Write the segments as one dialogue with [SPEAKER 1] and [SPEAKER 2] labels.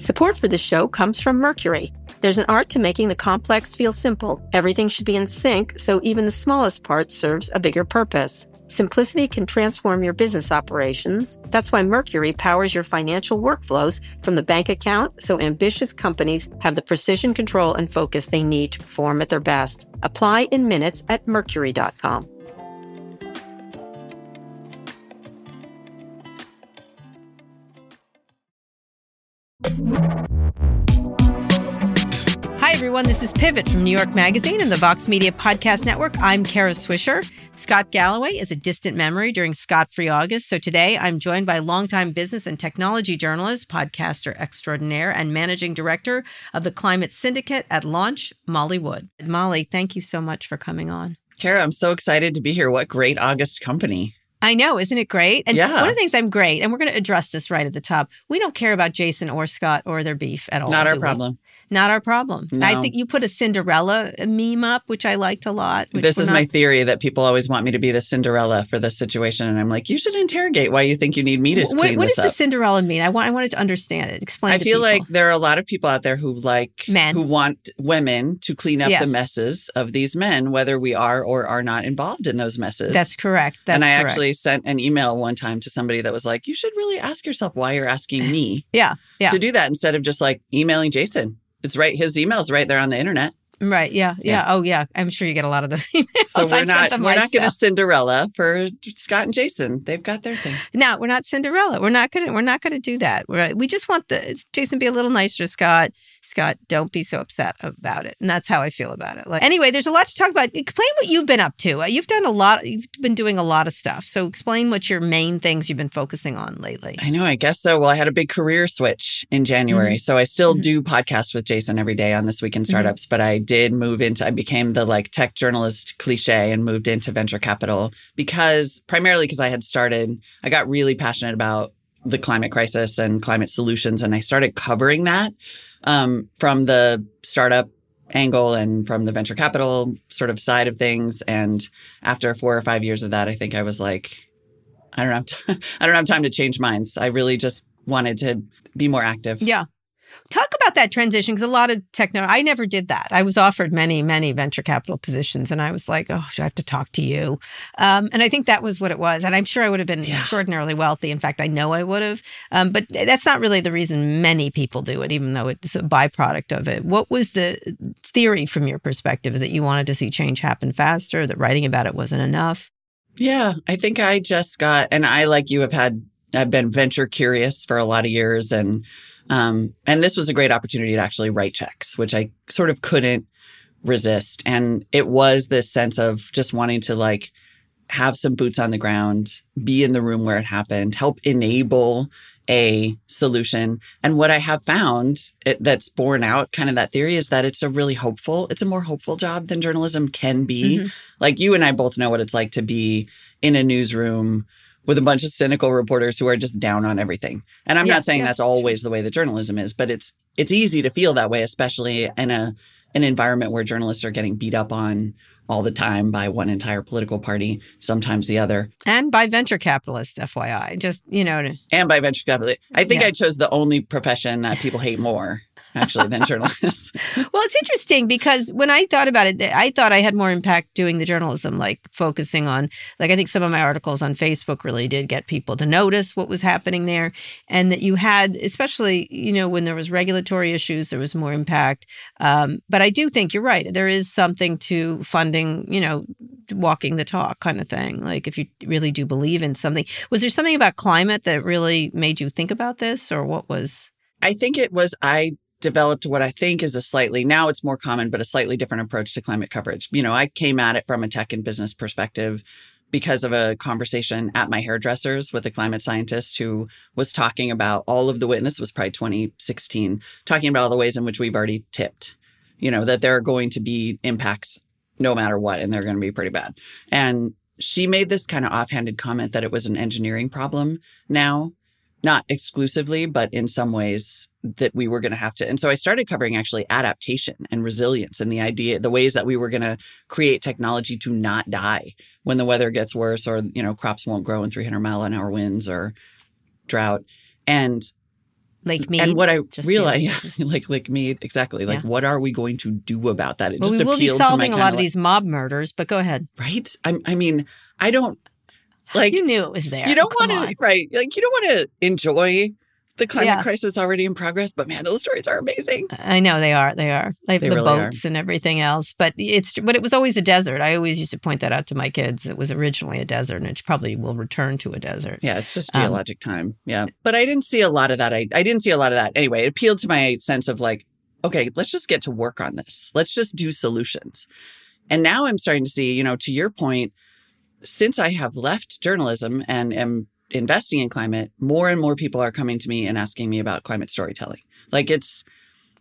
[SPEAKER 1] Support for this show comes from Mercury. There's an art to making the complex feel simple. Everything should be in sync, so even the smallest part serves a bigger purpose. Simplicity can transform your business operations. That's why Mercury powers your financial workflows from the bank account so ambitious companies have the precision control and focus they need to perform at their best. Apply in minutes at mercury.com. Hi, everyone. This is Pivot from New York Magazine and the Vox Media Podcast Network. I'm Kara Swisher. Scott Galloway is a distant memory during Scott Free August. So today I'm joined by longtime business and technology journalist, podcaster extraordinaire, and managing director of the Climate Syndicate at Launch, Molly Wood. Molly, thank you so much for coming on.
[SPEAKER 2] Kara, I'm so excited to be here. What great August company.
[SPEAKER 1] I know, isn't it great? And
[SPEAKER 2] Yeah.
[SPEAKER 1] one of the things I'm great, and we're going to address this right at the top. We don't care about Jason or Scott or their beef at all.
[SPEAKER 2] Not our problem.
[SPEAKER 1] Not our problem. I think you put a Cinderella meme up, which I liked a lot.
[SPEAKER 2] This is
[SPEAKER 1] not-
[SPEAKER 2] my theory that people always want me to be the Cinderella for this situation. And I'm like, you should interrogate why you think you need me to
[SPEAKER 1] What,
[SPEAKER 2] clean
[SPEAKER 1] what does the. Cinderella mean? I want. I wanted to understand it. Explain.
[SPEAKER 2] I feel
[SPEAKER 1] people.
[SPEAKER 2] like there are a lot of people out there who like
[SPEAKER 1] Men.
[SPEAKER 2] who want women to clean up
[SPEAKER 1] Yes.
[SPEAKER 2] the messes of these men, whether we are or are not involved in those messes.
[SPEAKER 1] that's correct. That's
[SPEAKER 2] and I
[SPEAKER 1] correct.
[SPEAKER 2] actually sent an email one time to somebody that was like, you should really ask yourself why you're asking me
[SPEAKER 1] yeah, yeah,
[SPEAKER 2] to do that instead of just like emailing Jason. It's right. His email's right there on the internet.
[SPEAKER 1] Right. Yeah, yeah,
[SPEAKER 2] Yeah.
[SPEAKER 1] Oh, yeah. I'm sure you get a lot of those emails.
[SPEAKER 2] So
[SPEAKER 1] I've
[SPEAKER 2] we're
[SPEAKER 1] sent
[SPEAKER 2] not we're not going to. Cinderella for Scott and Jason. They've got their thing.
[SPEAKER 1] No, we're not Cinderella. We're not gonna. We're not gonna do that. We're, we just want the Jason be a little nicer to Scott. Scott, don't be so upset about it. And that's how I feel about it. Like anyway, there's a lot to talk about. Explain what you've been up to. Uh, You've done a lot. You've been doing a lot of stuff. So explain what your main things you've been focusing on lately.
[SPEAKER 2] I know, I guess so. Well, I had a big career switch in January. So I still
[SPEAKER 1] Mhm.
[SPEAKER 2] do podcasts with Jason every day on This Week in
[SPEAKER 1] Mhm.
[SPEAKER 2] Startups, but I did move into, I became the like tech journalist cliche and moved into venture capital because primarily because I had started, I got really passionate about the climate crisis and climate solutions. And I started covering that um, from the startup angle and from the venture capital sort of side of things. And after four or five years of that, I think I was like, I don't have t- I don't have time to change minds. I really just wanted to be more active.
[SPEAKER 1] Yeah. Talk about that transition because a lot of techno, I never did that. I was offered many, many venture capital positions, and I was like, oh, do I have to talk to you. Um, and I think that was what it was. And I'm sure I would have been
[SPEAKER 2] Yeah.
[SPEAKER 1] extraordinarily wealthy. In fact, I know I would have. Um, but that's not really the reason many people do it, even though it's a byproduct of it. What was the theory from your perspective? Is that you wanted to see change happen faster, that writing about it wasn't enough?
[SPEAKER 2] Yeah, I think I just got, and I like you have had, I've been venture curious for a lot of years, and um, and this was a great opportunity to actually write checks, which I sort of couldn't resist, and it was this sense of just wanting to like have some boots on the ground, be in the room where it happened, help enable a solution. And what I have found it, that's borne out kind of that theory is that it's a really hopeful, it's a more hopeful job than journalism can be.
[SPEAKER 1] Mhm.
[SPEAKER 2] Like you and I both know what it's like to be in a newsroom with a bunch of cynical reporters who are just down on everything. And I'm not saying
[SPEAKER 1] yes,
[SPEAKER 2] that's always the way that journalism is, but it's it's easy to feel that way, especially in a an environment where journalists are getting beat up on all the time by one entire political party, sometimes the other,
[SPEAKER 1] And by venture capitalists, FYI. Just, you know, to-
[SPEAKER 2] and by venture capitalists. I think
[SPEAKER 1] Yeah.
[SPEAKER 2] I chose the only profession that people hate more actually than journalists.
[SPEAKER 1] well, it's interesting because when I thought about it, I thought I had more impact doing the journalism, like focusing on, like, I think some of my articles on Facebook really did get people to notice what was happening there. And that you had, especially, you know, when there was regulatory issues, there was more impact. Um, but I do think you're right. There is something to funding, you know, walking the talk kind of thing. Like, if you really do believe in something, was there something about climate that really made you think about this, or what was?
[SPEAKER 2] I think it was I developed what I think is a slightly, now it's more common, but a slightly different approach to climate coverage. You know, I came at it from a tech and business perspective because of a conversation at my hairdressers with a climate scientist who was talking about all of the way, and this was probably 2016, talking about all the ways in which we've already tipped, you know, that there are going to be impacts no matter what, and they're going to be pretty bad. And she made this kind of offhanded comment that it was an engineering problem now not exclusively, but in some ways that we were going to have to. And so I started covering actually adaptation and resilience and the idea, the ways that we were going to create technology to not die when the weather gets worse or, you know, crops won't grow in 300 mile an hour winds or drought. And
[SPEAKER 1] like me.
[SPEAKER 2] And what I realized, yeah, like Lake Mead, exactly. Like, yeah. what are we going to do about that?
[SPEAKER 1] It well, just we will be solving a lot of like, these mob murders, but go ahead.
[SPEAKER 2] Right? I, I mean, I don't like
[SPEAKER 1] you knew it was there.
[SPEAKER 2] You don't want to, right? Like you don't want to enjoy the climate yeah. crisis already in progress, but man, those stories are amazing.
[SPEAKER 1] I know they are. They are like
[SPEAKER 2] they
[SPEAKER 1] the
[SPEAKER 2] really
[SPEAKER 1] boats
[SPEAKER 2] are.
[SPEAKER 1] and everything else. But it's but it was always a desert. I always used to point that out to my kids. It was originally a desert, and it probably will return to a desert.
[SPEAKER 2] Yeah, it's just um, geologic um, time. Yeah, but I didn't see a lot of that. I I didn't see a lot of that anyway. It appealed to my sense of like, okay, let's just get to work on this. Let's just do solutions. And now I'm starting to see, you know, to your point since I have left journalism and am investing in climate, more and more people are coming to me and asking me about climate storytelling. Like it's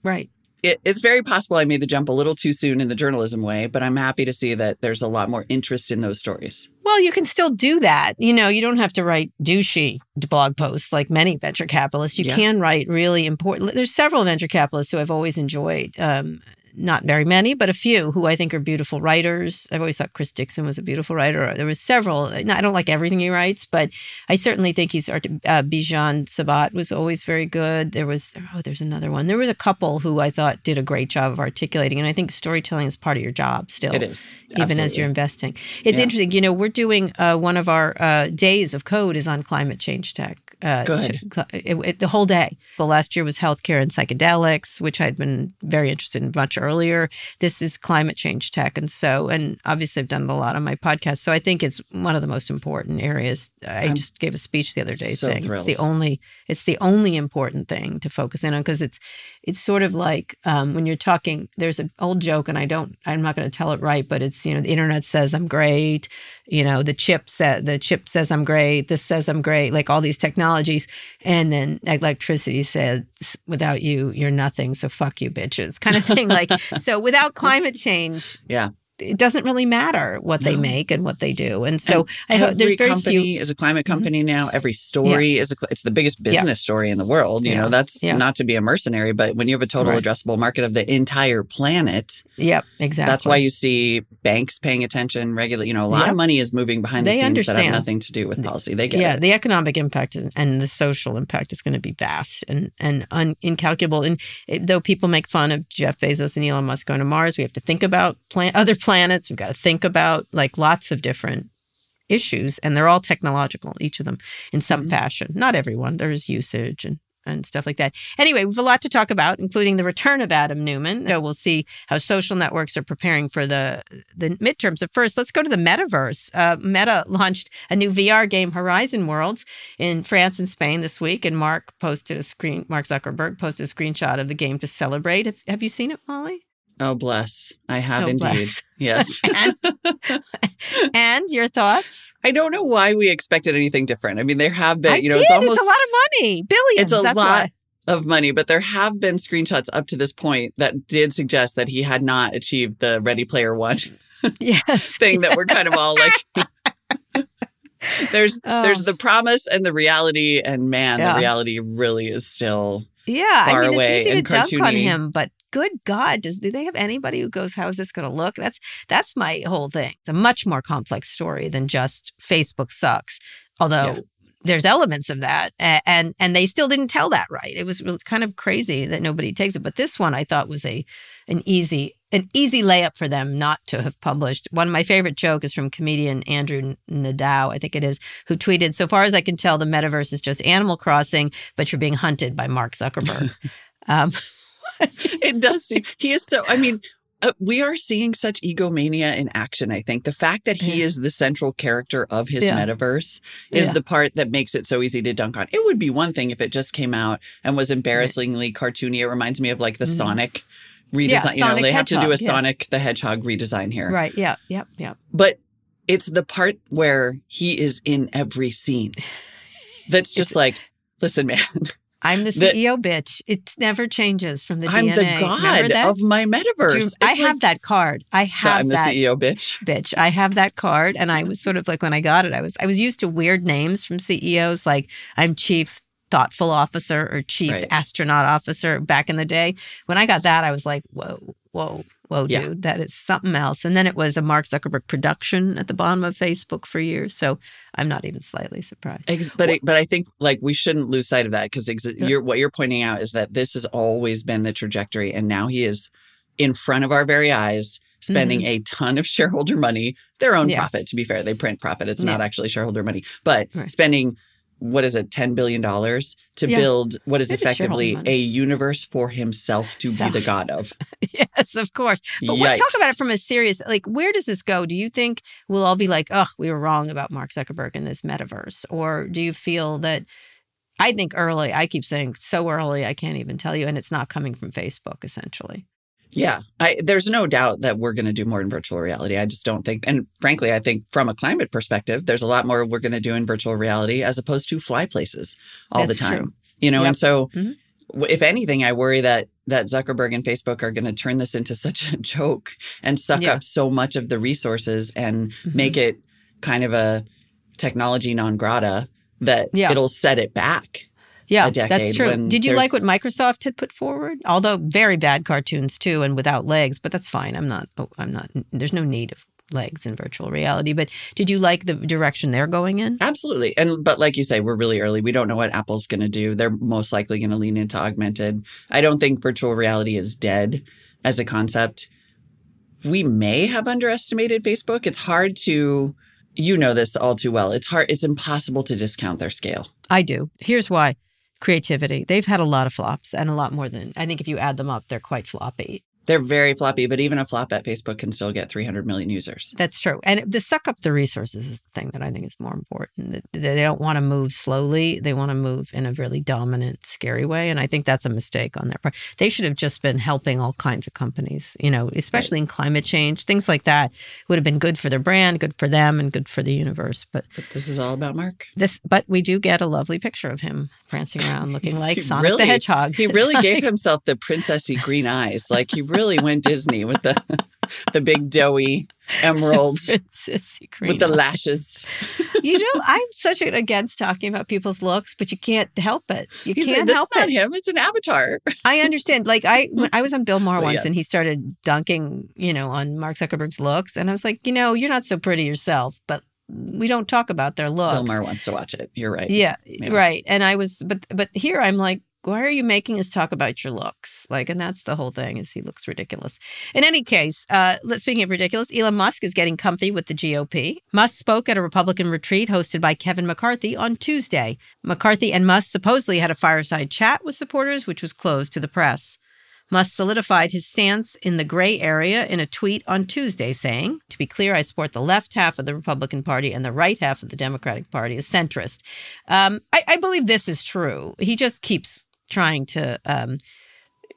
[SPEAKER 1] right.
[SPEAKER 2] It, it's very possible I made the jump a little too soon in the journalism way, but I'm happy to see that there's a lot more interest in those stories.
[SPEAKER 1] Well, you can still do that. You know, you don't have to write douchey blog posts like many venture capitalists. You yeah. can write really important. There's several venture capitalists who I've always enjoyed. Um, not very many, but a few who I think are beautiful writers. I've always thought Chris Dixon was a beautiful writer. There was several. I don't like everything he writes, but I certainly think he's. Uh, Bijan Sabet was always very good. There was oh, there's another one. There was a couple who I thought did a great job of articulating, and I think storytelling is part of your job still.
[SPEAKER 2] It is
[SPEAKER 1] even Absolutely. as you're investing. It's yeah. interesting. You know, we're doing uh, one of our uh, days of code is on climate change tech.
[SPEAKER 2] Uh, Good.
[SPEAKER 1] It, it, the whole day. The last year was healthcare and psychedelics, which I'd been very interested in much earlier. This is climate change tech, and so and obviously I've done a lot on my podcast. So I think it's one of the most important areas. I I'm just gave a speech the other day
[SPEAKER 2] so
[SPEAKER 1] saying
[SPEAKER 2] thrilled.
[SPEAKER 1] it's the only it's the only important thing to focus in on because it's it's sort of like um, when you're talking. There's an old joke, and I don't. I'm not going to tell it right, but it's you know the internet says I'm great. You know the chip said the chip says I'm great. This says I'm great. Like all these technologies technologies. And then electricity said, without you, you're nothing. So fuck you, bitches, kind of thing. like, so without climate change,
[SPEAKER 2] yeah,
[SPEAKER 1] it doesn't really matter what they make and what they do. And so
[SPEAKER 2] and
[SPEAKER 1] I hope there's very
[SPEAKER 2] company
[SPEAKER 1] few.
[SPEAKER 2] is a climate mm-hmm. company mm-hmm. now. Every story yeah. is a, it's the biggest business yeah. story in the world. You yeah. know, that's not to be a mercenary, but when you have a total right. addressable market of the entire planet.
[SPEAKER 1] Yep, exactly.
[SPEAKER 2] That's why you see banks paying attention regularly. You know, a lot yep. of money is moving behind the
[SPEAKER 1] they
[SPEAKER 2] scenes
[SPEAKER 1] understand.
[SPEAKER 2] that have nothing to do with policy. They get
[SPEAKER 1] yeah,
[SPEAKER 2] it.
[SPEAKER 1] the economic impact and the social impact is going to be vast and and un, incalculable. And though people make fun of Jeff Bezos and Elon Musk going to Mars, we have to think about plan- other planets. We've got to think about like lots of different issues and they're all technological each of them in some mm-hmm. fashion not everyone there's usage and and stuff like that. Anyway, we've a lot to talk about, including the return of Adam Neumann. So we'll see how social networks are preparing for the the midterms. But first, let's go to the metaverse. Uh, Meta launched a new VR game, Horizon Worlds, in France and Spain this week, and Mark posted a screen. Mark Zuckerberg posted a screenshot of the game to celebrate. Have, have you seen it, Molly?
[SPEAKER 2] Oh, bless. I have oh, indeed. Bless. Yes.
[SPEAKER 1] and, and, your thoughts?
[SPEAKER 2] I don't know why we expected anything different. I mean, there have been,
[SPEAKER 1] I
[SPEAKER 2] you know,
[SPEAKER 1] did.
[SPEAKER 2] it's almost
[SPEAKER 1] it's a lot of money, billions.
[SPEAKER 2] It's a lot
[SPEAKER 1] why.
[SPEAKER 2] of money, but there have been screenshots up to this point that did suggest that he had not achieved the Ready Player One
[SPEAKER 1] yes.
[SPEAKER 2] thing that we're kind of all like. there's oh. there's the promise and the reality, and man, yeah. the reality really is still
[SPEAKER 1] yeah.
[SPEAKER 2] Far
[SPEAKER 1] I mean,
[SPEAKER 2] away
[SPEAKER 1] it's easy to
[SPEAKER 2] dunk
[SPEAKER 1] on him, but good God, does do they have anybody who goes, "How is this going to look?" That's that's my whole thing. It's a much more complex story than just Facebook sucks. Although. Yeah. there's elements of that and and they still didn't tell that right it was kind of crazy that nobody takes it but this one i thought was a an easy an easy layup for them not to have published one of my favorite joke is from comedian andrew nadeau i think it is who tweeted so far as i can tell the metaverse is just animal crossing but you're being hunted by mark zuckerberg um,
[SPEAKER 2] it does seem he is so i mean uh, we are seeing such egomania in action. I think the fact that he yeah. is the central character of his yeah. metaverse is yeah. the part that makes it so easy to dunk on. It would be one thing if it just came out and was embarrassingly right. cartoony. It reminds me of like the mm-hmm. Sonic redesign. you know, they Hedgehog, have to do a Sonic the Hedgehog redesign here.
[SPEAKER 1] Right. Yeah. Yep. Yep.
[SPEAKER 2] But it's the part where he is in every scene. That's just like, listen, man.
[SPEAKER 1] I'm the CEO, the, bitch. It never changes from the
[SPEAKER 2] I'm
[SPEAKER 1] DNA.
[SPEAKER 2] the god of my metaverse. You,
[SPEAKER 1] I have that card. I have
[SPEAKER 2] I'm
[SPEAKER 1] that.
[SPEAKER 2] I'm the CEO, bitch.
[SPEAKER 1] Bitch. I have that card, and I was sort of like when I got it, I was I was used to weird names from CEOs, like I'm chief thoughtful officer or chief right. astronaut officer back in the day. When I got that, I was like, whoa, whoa, whoa, yeah. dude, that is something else. And then it was a Mark Zuckerberg production at the bottom of Facebook for years. So I'm not even slightly surprised.
[SPEAKER 2] Ex- but it, but I think like we shouldn't lose sight of that because ex- yeah. you're, what you're pointing out is that this has always been the trajectory, and now he is in front of our very eyes. Spending mm-hmm. a ton of shareholder money, their own yeah. profit, to be fair. They print profit. It's not actually shareholder money, but right. spending what is it, $10 billion to yeah. build what is effectively a universe for himself to Self. be the god of.
[SPEAKER 1] yes, of course. But what, talk about it from a serious, like, where does this go? Do you think we'll all be like, oh, we were wrong about Mark Zuckerberg in this metaverse? Or do you feel that, I think early, I keep saying so early, I can't even tell you, and it's not coming from Facebook, essentially.
[SPEAKER 2] Yeah, I, there's no doubt that we're going to do more in virtual reality. I just don't think, and frankly, I think from a climate perspective, there's a lot more we're going to do in virtual reality as opposed to fly places all That's the time. True. You know, yep. and so mm-hmm. if anything, I worry that that Zuckerberg and Facebook are going to turn this into such a joke and suck yeah. up so much of the resources and mm-hmm. make it kind of a technology non grata that yeah. it'll set it back.
[SPEAKER 1] Yeah, that's true. Did you like what Microsoft had put forward? Although very bad cartoons too, and without legs, but that's fine. I'm not. Oh, I'm not. There's no need of legs in virtual reality. But did you like the direction they're going in?
[SPEAKER 2] Absolutely. And but like you say, we're really early. We don't know what Apple's going to do. They're most likely going to lean into augmented. I don't think virtual reality is dead as a concept. We may have underestimated Facebook. It's hard to you know this all too well. It's hard it's impossible to discount their scale.
[SPEAKER 1] I do. Here's why creativity. They've had a lot of flops and a lot more than I think if you add them up, they're quite floppy.
[SPEAKER 2] They're very floppy, but even a flop at Facebook can still get 300 million users.
[SPEAKER 1] That's true. And the suck up the resources is the thing that I think is more important. They don't want to move slowly. They want to move in a really dominant, scary way. And I think that's a mistake on their part. They should have just been helping all kinds of companies, you know, especially right. in climate change, things like that would have been good for their brand, good for them, and good for the universe. But,
[SPEAKER 2] but this is all about Mark.
[SPEAKER 1] This, but we do get a lovely picture of him prancing around looking like Sonic
[SPEAKER 2] really,
[SPEAKER 1] the Hedgehog.
[SPEAKER 2] He really gave himself the princessy green eyes. Like he really went Disney with the the big doughy emeralds with the lashes.
[SPEAKER 1] you know, I'm such an against talking about people's looks, but you can't help it. You
[SPEAKER 2] He's
[SPEAKER 1] can't
[SPEAKER 2] like,
[SPEAKER 1] help
[SPEAKER 2] not
[SPEAKER 1] it.
[SPEAKER 2] Him, it's an avatar.
[SPEAKER 1] I understand. Like I, when I was on Bill Maher once, yes. and he started dunking, you know, on Mark Zuckerberg's looks, and I was like, you know, you're not so pretty yourself, but we don't talk about their looks.
[SPEAKER 2] Bill Maher wants to watch it. You're right.
[SPEAKER 1] Yeah, yeah, right. And I was, but but here I'm like, why are you making us talk about your looks? Like, and that's the whole thing is he looks ridiculous. In any case, uh, speaking of ridiculous, Elon Musk is getting comfy with the GOP. Musk spoke at a Republican retreat hosted by Kevin McCarthy on Tuesday. McCarthy and Musk supposedly had a fireside chat with supporters, which was closed to the press. Musk solidified his stance in the gray area in a tweet on Tuesday, saying, To be clear, I support the left half of the Republican Party and the right half of the Democratic Party as centrist. Um, I, I, believe this is true. He just keeps trying to. Um,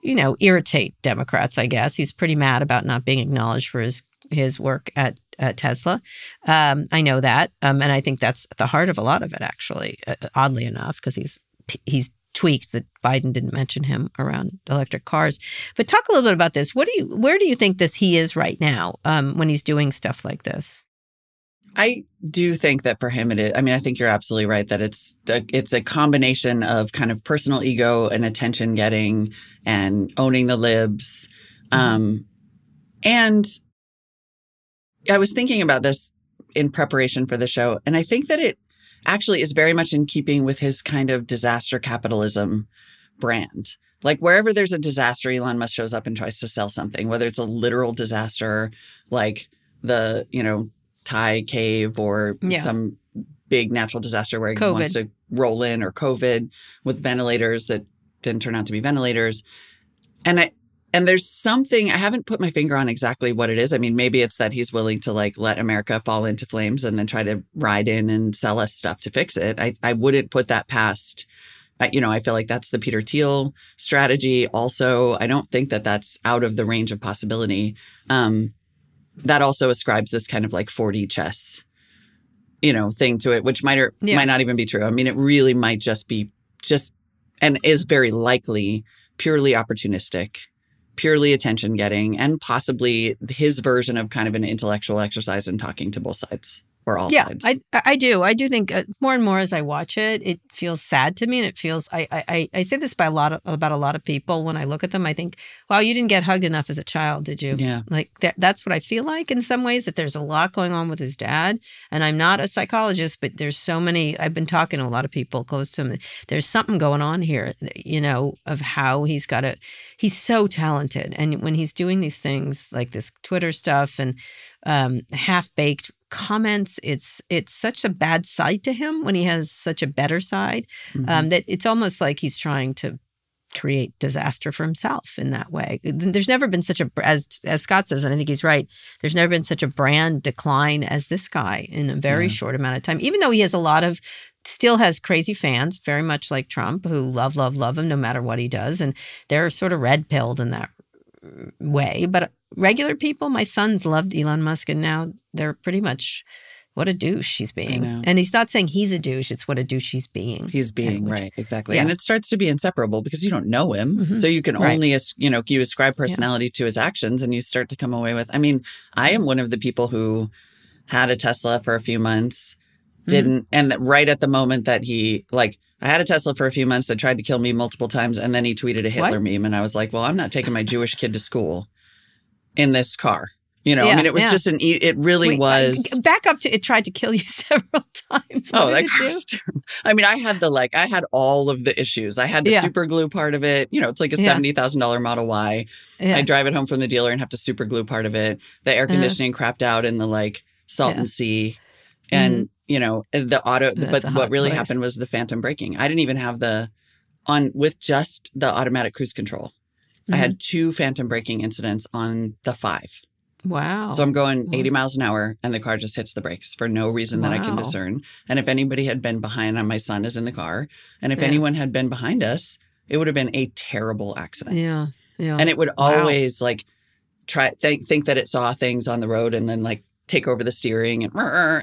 [SPEAKER 1] you know, irritate Democrats, I guess. He's pretty mad about not being acknowledged for his his work at, at Tesla. Um, I know that, um, and I think that's at the heart of a lot of it, actually. Uh, oddly enough, because he's he's tweaked that Biden didn't mention him around electric cars. But talk a little bit about this. What do you where do you think this he is right now um, when he's doing stuff like this?
[SPEAKER 2] I do think that for him it is. I mean, I think you're absolutely right that it's a, it's a combination of kind of personal ego and attention getting and owning the libs. Mm-hmm. Um, and I was thinking about this in preparation for the show, and I think that it actually is very much in keeping with his kind of disaster capitalism brand. Like wherever there's a disaster, Elon Musk shows up and tries to sell something, whether it's a literal disaster like the, you know, Thai cave or
[SPEAKER 1] Yeah.
[SPEAKER 2] some big natural disaster where he
[SPEAKER 1] COVID.
[SPEAKER 2] wants to roll in or COVID with ventilators that didn't turn out to be ventilators. And I and there's something I haven't put my finger on exactly what it is. I mean, maybe it's that he's willing to like let America fall into flames and then try to ride in and sell us stuff to fix it. I I wouldn't put that past I- you know, I feel like that's the Peter Thiel strategy. Also, I don't think that that's out of the range of possibility. Um, that also ascribes this kind of like 4D chess, you know, thing to it, which might or
[SPEAKER 1] Yeah.
[SPEAKER 2] might not even be true. I mean, it really might just be just and is very likely purely opportunistic, purely attention getting, and possibly his version of kind of an intellectual exercise in talking to both sides or all
[SPEAKER 1] yeah. I I do. I do think uh, more and more as I watch it, it feels sad to me, and it feels. I I I- I say this by a lot of, about a lot of people when I look at them. I think, wow, you didn't get hugged enough as a child, did you?
[SPEAKER 2] yeah.
[SPEAKER 1] Like that, that's what I feel like in some ways that there's a lot going on with his dad. And I'm not a psychologist, but there's so many, I've been talking to a lot of people close to him. There's something going on here, you know, of how he's got a. he's so talented. And when he's doing these things like this Twitter stuff and um, half baked comments, it's, it's such a bad side to him when he has such a better side
[SPEAKER 2] Mhm.
[SPEAKER 1] um, that it's almost like he's trying to create disaster for himself in that way. There's never been such a as as Scott says, and I think he's right. There's never been such a brand decline as this guy in a very
[SPEAKER 2] Yeah.
[SPEAKER 1] short amount of time. Even though he has a lot of still has crazy fans, very much like Trump, who love love love him no matter what he does, and they're sort of red pilled in that way. But regular people, my sons loved Elon Musk, and now they're pretty much. What a douche he's being. And he's not saying he's a douche, it's what a douche he's being.
[SPEAKER 2] He's being
[SPEAKER 1] which-
[SPEAKER 2] right, exactly,
[SPEAKER 1] yeah.
[SPEAKER 2] and it starts to be inseparable because you don't know him,
[SPEAKER 1] Mhm.
[SPEAKER 2] so you can
[SPEAKER 1] Right.
[SPEAKER 2] only, you know, you ascribe personality to his actions, and you start to come away with. I mean, I am one of the people who had a Tesla for a few months,
[SPEAKER 1] Mm-hmm.
[SPEAKER 2] didn't, and that right at the moment that he like, I had a Tesla for a few months that tried to kill me multiple times, and then he tweeted a Hitler meme, and I was like, well, I'm not taking my Jewish kid to school in this car. You know, I mean, it was
[SPEAKER 1] yeah.
[SPEAKER 2] just an. e- It really
[SPEAKER 1] Wait,
[SPEAKER 2] was.
[SPEAKER 1] back up to it tried to kill you several times. What
[SPEAKER 2] Oh, that
[SPEAKER 1] it
[SPEAKER 2] car
[SPEAKER 1] do?
[SPEAKER 2] was terrible. I mean, I had the like, I had all of the issues. I had the
[SPEAKER 1] Yeah.
[SPEAKER 2] super glue part of it. You know, it's like a seventy thousand dollar Model Y.
[SPEAKER 1] Yeah.
[SPEAKER 2] I drive it home from the dealer and have to super glue part of it. The air
[SPEAKER 1] Uh-huh.
[SPEAKER 2] conditioning crapped out in the like Salton
[SPEAKER 1] Yeah.
[SPEAKER 2] Sea, and you know the auto.
[SPEAKER 1] That's
[SPEAKER 2] but what really
[SPEAKER 1] place.
[SPEAKER 2] happened was the phantom braking. I didn't even have the on with just the automatic cruise control. I
[SPEAKER 1] Mm-hmm.
[SPEAKER 2] had two phantom braking incidents on the five.
[SPEAKER 1] wow.
[SPEAKER 2] So I'm going
[SPEAKER 1] Wow.
[SPEAKER 2] 80 miles an hour and the car just hits the brakes for no reason that I can discern. And if anybody had been behind, and my son is in the car, and if
[SPEAKER 1] Yeah.
[SPEAKER 2] anyone had been behind us, it would have been a terrible accident.
[SPEAKER 1] yeah, yeah.
[SPEAKER 2] And it would
[SPEAKER 1] Wow.
[SPEAKER 2] always like try think think that it saw things on the road and then like take over the steering and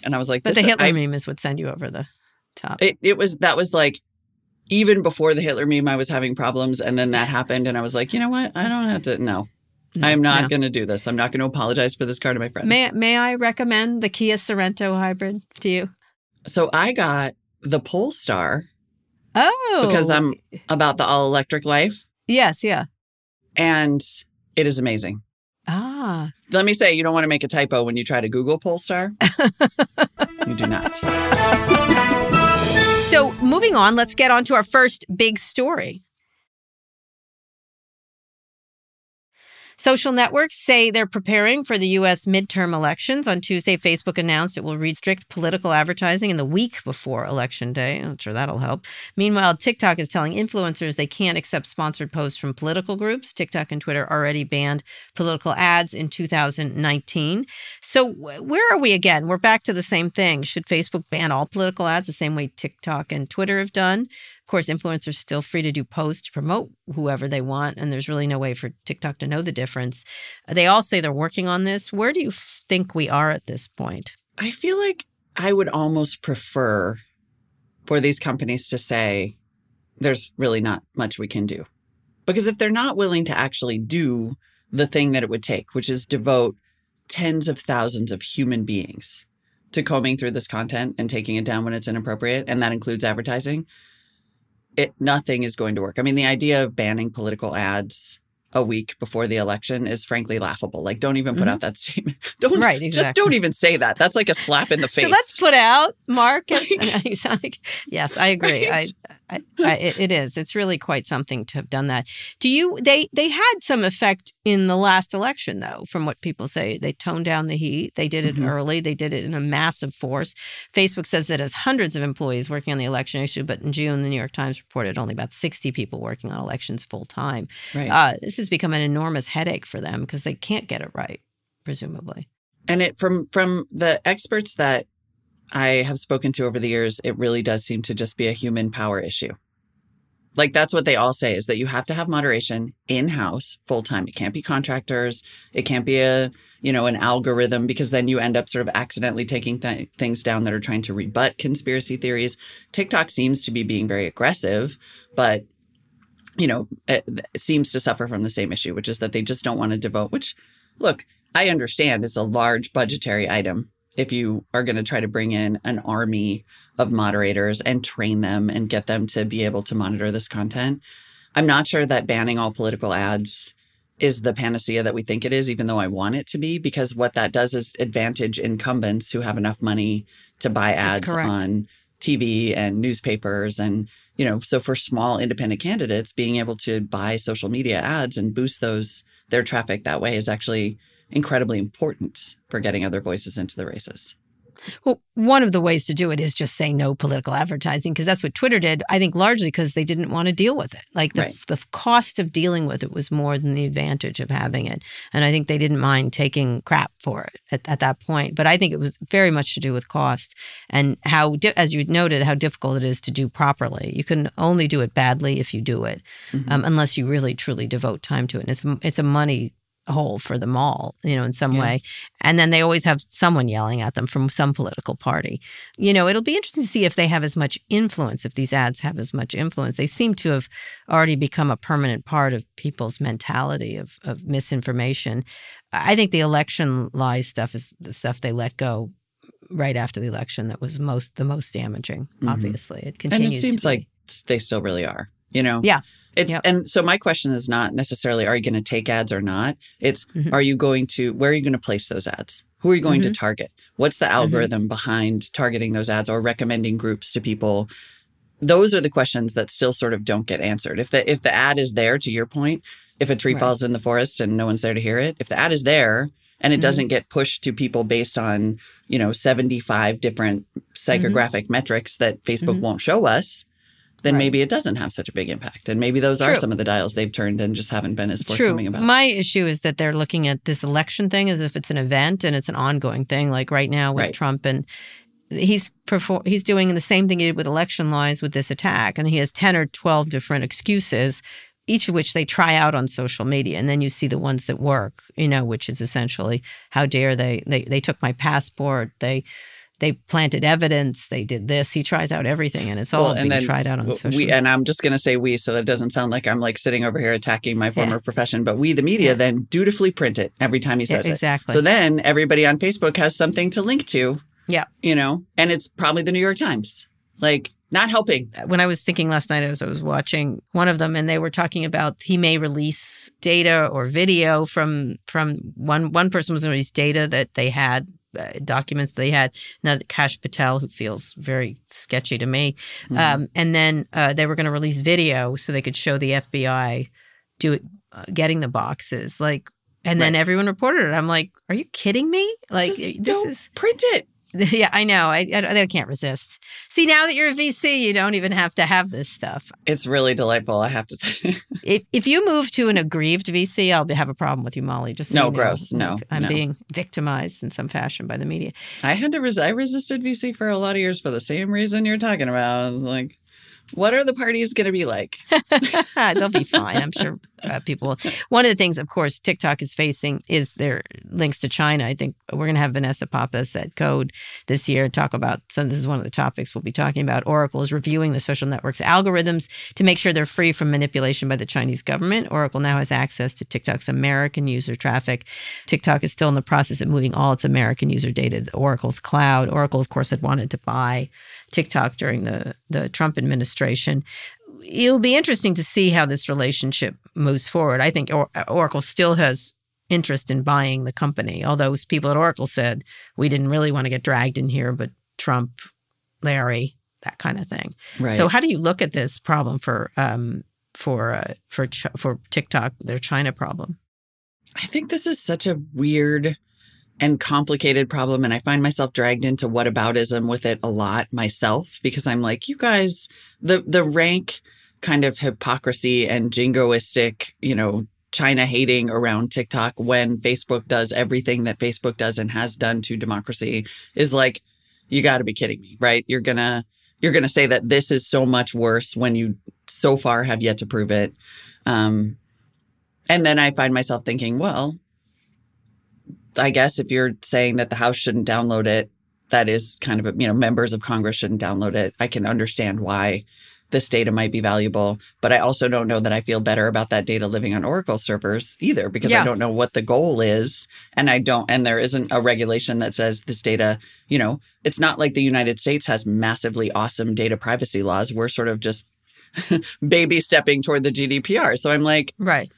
[SPEAKER 2] and I was like,
[SPEAKER 1] but the Hitler
[SPEAKER 2] I-
[SPEAKER 1] meme is what send you over the top.
[SPEAKER 2] it, it was that was like even before the Hitler meme, I was having problems, and then that happened, and I was like, you know what? I don't have to. No,
[SPEAKER 1] No,
[SPEAKER 2] I'm not
[SPEAKER 1] no.
[SPEAKER 2] going to do this. I'm not going to apologize for this car to my friends.
[SPEAKER 1] May may I recommend the Kia Sorento hybrid to you?
[SPEAKER 2] So I got the Polestar
[SPEAKER 1] Oh,
[SPEAKER 2] because I'm about the all electric life
[SPEAKER 1] yes, yeah.
[SPEAKER 2] and it is amazing.
[SPEAKER 1] Ah,
[SPEAKER 2] Let me say, you don't want to make a typo when you try to Google Polestar. you do not.
[SPEAKER 1] so moving on, let's get on to our first big story. Social networks say they're preparing for the U.S. midterm elections. On Tuesday, Facebook announced it will restrict political advertising in the week before Election Day. I'm sure that'll help. Meanwhile, TikTok is telling influencers they can't accept sponsored posts from political groups. TikTok and Twitter already banned political ads in 2019. So, where are we again? We're back to the same thing. Should Facebook ban all political ads the same way TikTok and Twitter have done? Of course, influencers still free to do posts to promote whoever they want, and there's really no way for TikTok to know the difference. They all say they're working on this. Where do you think we are at this point?
[SPEAKER 2] I feel like I would almost prefer for these companies to say there's really not much we can do. Because if they're not willing to actually do the thing that it would take, which is devote tens of thousands of human beings to combing through this content and taking it down when it's inappropriate, and that includes advertising, it nothing is going to work. I mean, the idea of banning political ads a week before the election is frankly laughable. Like, don't even put
[SPEAKER 1] Mhm.
[SPEAKER 2] out that statement. Don't
[SPEAKER 1] Right,
[SPEAKER 2] just don't even say that. That's like a slap in the face.
[SPEAKER 1] So let's put out Mark. As, you sound like, yes, I agree.
[SPEAKER 2] Right.
[SPEAKER 1] I, I, I, it it is. It's really quite something to have done that. Do you? They they had some effect in the last election, though. From what people say, they toned down the heat. They did it
[SPEAKER 2] Mhm.
[SPEAKER 1] early. They did it in a massive force. Facebook says it has hundreds of employees working on the election issue, but in June, the New York Times reported only about sixty people working on elections full time.
[SPEAKER 2] right.
[SPEAKER 1] Uh, has become an enormous headache for them because they can't get it right, presumably.
[SPEAKER 2] And it from from the experts that I have spoken to over the years, it really does seem to just be a human power issue. Like that's what they all say is that you have to have moderation in-house full time. It can't be contractors. It can't be a, you know, an algorithm because then you end up sort of accidentally taking th- things down that are trying to rebut conspiracy theories. TikTok seems to be being very aggressive, but you know, uh, it, it seems to suffer from the same issue, which is that they just don't want to devote, which look, I understand it's a large budgetary item if you are going to try to bring in an army of moderators and train them and get them to be able to monitor this content. I'm not sure that banning all political ads is the panacea that we think it is, even though I want it to be, because what that does is advantage incumbents who have enough money to buy ads on TV and newspapers. And, you know, so for small independent candidates, being able to buy social media ads and boost those, their traffic that way is actually incredibly important for getting other voices into the races.
[SPEAKER 1] Well, one of the ways to do it is just say no political advertising because that's what Twitter did. I think largely because they didn't want to deal with it. Like the
[SPEAKER 2] Right.
[SPEAKER 1] the cost of dealing with it was more than the advantage of having it, and I think they didn't mind taking crap for it at, at that point. But I think it was very much to do with cost and how, di- as you noted, how difficult it is to do properly. You can only do it badly if you do it,
[SPEAKER 2] Mhm.
[SPEAKER 1] um, unless you really truly devote time to it. And it's it's a money hole for them all, you know, in some
[SPEAKER 2] Yeah.
[SPEAKER 1] way. And then they always have someone yelling at them from some political party. You know, it'll be interesting to see if they have as much influence, if these ads have as much influence. They seem to have already become a permanent part of people's mentality of, of misinformation. I think the election lie stuff is the stuff they let go right after the election that was most the most damaging,
[SPEAKER 2] Mhm.
[SPEAKER 1] obviously. It continues.
[SPEAKER 2] and it seems like they still really are, you know?
[SPEAKER 1] Yeah.
[SPEAKER 2] It's
[SPEAKER 1] Yep.
[SPEAKER 2] and so my question is not necessarily are you going to take ads or not? It's
[SPEAKER 1] Mhm.
[SPEAKER 2] are you going to where are you going to place those ads? Who are you going
[SPEAKER 1] Mm-hmm.
[SPEAKER 2] to target? What's the algorithm behind targeting those ads or recommending groups to people? Those are the questions that still sort of don't get answered. If the if the ad is there to your point, if a tree
[SPEAKER 1] Right.
[SPEAKER 2] falls in the forest and no one's there to hear it, if the ad is there and it
[SPEAKER 1] Mhm.
[SPEAKER 2] doesn't get pushed to people based on, you know, 75 different psychographic metrics that Facebook won't show us, then
[SPEAKER 1] Right.
[SPEAKER 2] maybe it doesn't have such a big impact. And maybe those are some of the dials they've turned and just haven't been as
[SPEAKER 1] True.
[SPEAKER 2] forthcoming about.
[SPEAKER 1] My issue is that they're looking at this election thing as if it's an event and it's an ongoing thing. Like right now with
[SPEAKER 2] Right.
[SPEAKER 1] Trump, and he's perfor- he's doing the same thing he did with election lies with this attack, and he has ten or twelve different excuses. Each of which they try out on social media, and then you see the ones that work. You know, which is essentially, how dare they? They they took my passport. They they planted evidence. They did this. He tries out everything, and it's all
[SPEAKER 2] Well, and
[SPEAKER 1] being
[SPEAKER 2] then
[SPEAKER 1] tried out on social.
[SPEAKER 2] we
[SPEAKER 1] media.
[SPEAKER 2] and I'm just going to say we so that it doesn't sound like I'm like sitting over here attacking my former profession, but we the media
[SPEAKER 1] Yeah.
[SPEAKER 2] then dutifully print it every time he
[SPEAKER 1] Yeah,
[SPEAKER 2] says it.
[SPEAKER 1] exactly.
[SPEAKER 2] So then everybody on Facebook has something to link to.
[SPEAKER 1] Yeah.
[SPEAKER 2] You know, and it's probably the New York Times. Like not helping.
[SPEAKER 1] Uh, when I was thinking last night as I was watching one of them, and they were talking about he may release data or video from from one one person was going to release data that they had. Uh, documents they had now that Kash Patel, who feels very sketchy to me,
[SPEAKER 2] Mhm.
[SPEAKER 1] um, and then uh, they were going to release video so they could show the FBI do it, uh, getting the boxes, like, and then everyone reported it. I'm like, are you kidding me? Like,
[SPEAKER 2] Just
[SPEAKER 1] this is
[SPEAKER 2] print it.
[SPEAKER 1] yeah, I know. I, I I can't resist. See, now that you're a VC, you don't even have to have this stuff.
[SPEAKER 2] It's really delightful, I have to say.
[SPEAKER 1] If if you move to an aggrieved VC, I'll have a problem with you, Molly. Just so
[SPEAKER 2] No,
[SPEAKER 1] you know.
[SPEAKER 2] gross. No,
[SPEAKER 1] I'm
[SPEAKER 2] no.
[SPEAKER 1] being victimized in some fashion by the media.
[SPEAKER 2] I had to res- I resisted VC for a lot of years for the same reason you're talking about. Like, what are the parties going to be like?
[SPEAKER 1] They'll be fine. I'm sure uh, people. One of the things, of course, TikTok is facing is their links to China. I think we're going to have Vanessa Pappas at Code this year talk about. So this is one of the topics we'll be talking about. Oracle is reviewing the social network's algorithms to make sure they're free from manipulation by the Chinese government. Oracle now has access to TikTok's American user traffic. TikTok is still in the process of moving all its American user data to Oracle's cloud. Oracle, of course, had wanted to buy TikTok during the the Trump administration it'll be interesting to see how this relationship moves forward. I think or- Oracle still has interest in buying the company, although people at Oracle said we didn't really want to get dragged in here, but Trump, Larry, that kind of thing.
[SPEAKER 2] Right.
[SPEAKER 1] So, how do you look at this problem for um, for uh, for Ch- for TikTok, their China problem?
[SPEAKER 2] I think this is such a weird and complicated problem. And I find myself dragged into whataboutism with it a lot myself because I'm like, you guys, the, the rank kind of hypocrisy and jingoistic, you know, China hating around TikTok when Facebook does everything that Facebook does and has done to democracy is like, you got to be kidding me, right? You're going to, you're going to say that this is so much worse when you so far have yet to prove it. Um, and then I find myself thinking, well, I guess if you're saying that the House shouldn't download it, that is kind of a, you know, members of Congress shouldn't download it. I can understand why this data might be valuable, but I also don't know that I feel better about that data living on Oracle servers either because
[SPEAKER 1] Yeah.
[SPEAKER 2] I don't know what the goal is. And I don't, and there isn't a regulation that says this data, you know, it's not like the United States has massively awesome data privacy laws. We're sort of just baby stepping toward the GDPR. So I'm like,
[SPEAKER 1] Right.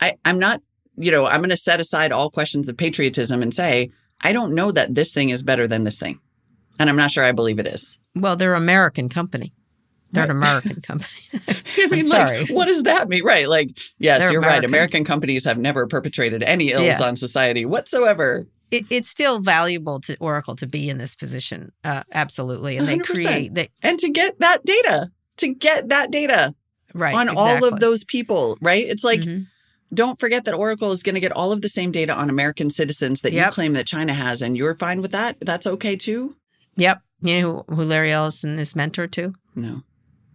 [SPEAKER 2] I, I'm not, you know, I'm going to set aside all questions of patriotism and say, I don't know that this thing is better than this thing. And I'm not sure I believe it is.
[SPEAKER 1] Well, they're American company. They're an American company.
[SPEAKER 2] I mean, like, what does that mean? Right. Like, yes,
[SPEAKER 1] They're
[SPEAKER 2] you're right.
[SPEAKER 1] American.
[SPEAKER 2] American companies have never perpetrated any ills
[SPEAKER 1] Yeah.
[SPEAKER 2] on society whatsoever.
[SPEAKER 1] it, it's still valuable to Oracle to be in this position. Uh, absolutely. And they
[SPEAKER 2] 100%.
[SPEAKER 1] create they
[SPEAKER 2] And to get that data, to get that data
[SPEAKER 1] right
[SPEAKER 2] on all of those people, right? It's like,
[SPEAKER 1] Mhm.
[SPEAKER 2] don't forget that Oracle is going to get all of the same data on American citizens that you claim that China has, and you're fine with that. That's okay too.
[SPEAKER 1] Yep. You know who, who Larry Ellison is mentor to?
[SPEAKER 2] No,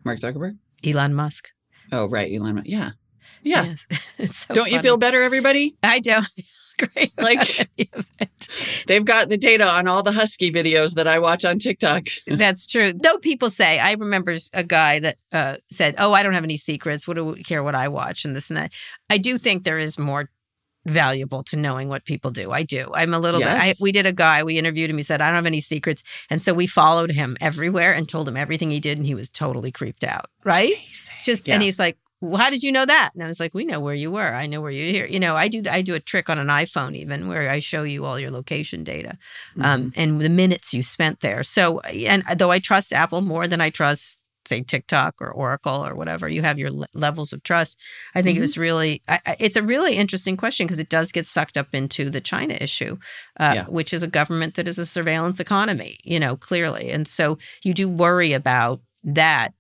[SPEAKER 2] Mark Zuckerberg.
[SPEAKER 1] Elon Musk.
[SPEAKER 2] Oh, right, Elon. Musk. Yeah, yeah.
[SPEAKER 1] Yes. it's so
[SPEAKER 2] don't you feel better, everybody?
[SPEAKER 1] I don't great.
[SPEAKER 2] Like-
[SPEAKER 1] any of it.
[SPEAKER 2] They've got the data on all the husky videos that I watch on TikTok.
[SPEAKER 1] That's true. Though people say, I remember a guy that uh, said, "Oh, I don't have any secrets. What do we care what I watch and this and that." I do think there is more valuable to knowing what people do. I do. I'm a little bit. I, we did a guy. We interviewed him. He said, "I don't have any secrets," and so we followed him everywhere and told him everything he did, and he was totally creeped out. Right? Just and he's like. Well, how did you know that? And I was like, we know where you were. I know where you're here. You know, I do I do a trick on an iPhone even where I show you all your location data
[SPEAKER 2] Mm-hmm.
[SPEAKER 1] um, and the minutes you spent there. So, and though I trust Apple more than I trust, say, TikTok or Oracle or whatever, you have your le- levels of trust. I think
[SPEAKER 2] Mhm.
[SPEAKER 1] it was really, I, I- it's a really interesting question because it does get sucked up into the China issue, uh,
[SPEAKER 2] Yeah.
[SPEAKER 1] which is a government that is a surveillance economy, you know, clearly. And so you do worry about that.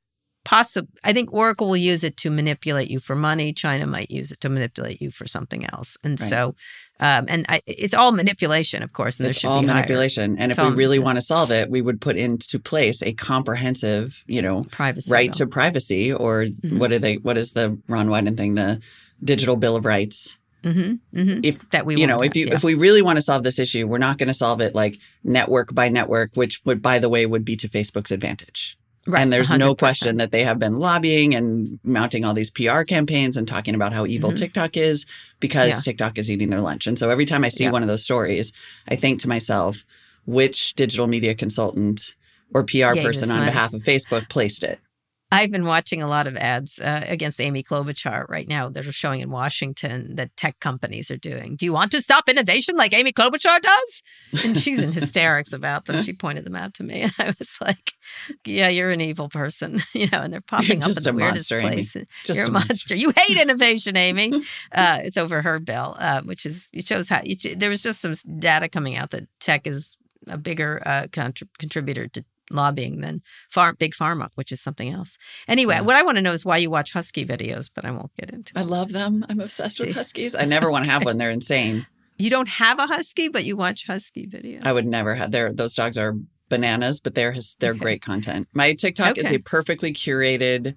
[SPEAKER 1] Possible, I think Oracle will use it to manipulate you for money. China might use it to manipulate you for something else, and
[SPEAKER 2] Right.
[SPEAKER 1] so, um, and I, it's all manipulation, of course. And
[SPEAKER 2] it's
[SPEAKER 1] there should
[SPEAKER 2] all
[SPEAKER 1] be higher
[SPEAKER 2] manipulation. And
[SPEAKER 1] It's
[SPEAKER 2] if we really want to solve it, we would put into place a comprehensive, you know,
[SPEAKER 1] privacy
[SPEAKER 2] right
[SPEAKER 1] bill.
[SPEAKER 2] to privacy, or
[SPEAKER 1] Mhm.
[SPEAKER 2] what are they? What is the Ron Wyden thing? The Digital Bill of Rights.
[SPEAKER 1] Mm-hmm, mm-hmm.
[SPEAKER 2] If
[SPEAKER 1] That we
[SPEAKER 2] you know, if you
[SPEAKER 1] yeah.
[SPEAKER 2] if we really want to solve this issue, we're not going to solve it like network by network, which would, by the way, would be to Facebook's advantage.
[SPEAKER 1] Right,
[SPEAKER 2] and there's no
[SPEAKER 1] 100%.
[SPEAKER 2] question that they have been lobbying and mounting all these PR campaigns and talking about how evil
[SPEAKER 1] Mhm.
[SPEAKER 2] TikTok is because
[SPEAKER 1] Yeah.
[SPEAKER 2] TikTok is eating their lunch. And so every time I see
[SPEAKER 1] Yeah.
[SPEAKER 2] one of those stories, I think to myself, which digital media consultant or PR
[SPEAKER 1] Gave
[SPEAKER 2] person on behalf of Facebook placed it?
[SPEAKER 1] I've been watching a lot of ads uh, against Amy Klobuchar right now that are showing in Washington that tech companies are doing. Do you want to stop innovation like Amy Klobuchar does? And she's in hysterics about them. She pointed them out to me, and I was like, "Yeah, you're an evil person," you know. And they're popping up in the weirdest
[SPEAKER 2] monster,
[SPEAKER 1] places. You're a monster. You hate innovation, Amy. Uh, it's over her bill, uh, which is it shows how it, there was just some data coming out that tech is a bigger uh, contrib- contributor to lobbying than farm big pharma, which is something else. Anyway,
[SPEAKER 2] Yeah.
[SPEAKER 1] what I want to know is why you watch husky videos, but I won't get into.
[SPEAKER 2] I
[SPEAKER 1] it.
[SPEAKER 2] love them. I'm obsessed with huskies. I never want to have one. They're insane.
[SPEAKER 1] You don't have a husky, but you watch husky videos.
[SPEAKER 2] I would never have. They're, those dogs are bananas, but they're they're
[SPEAKER 1] Okay.
[SPEAKER 2] great content. My TikTok is a perfectly curated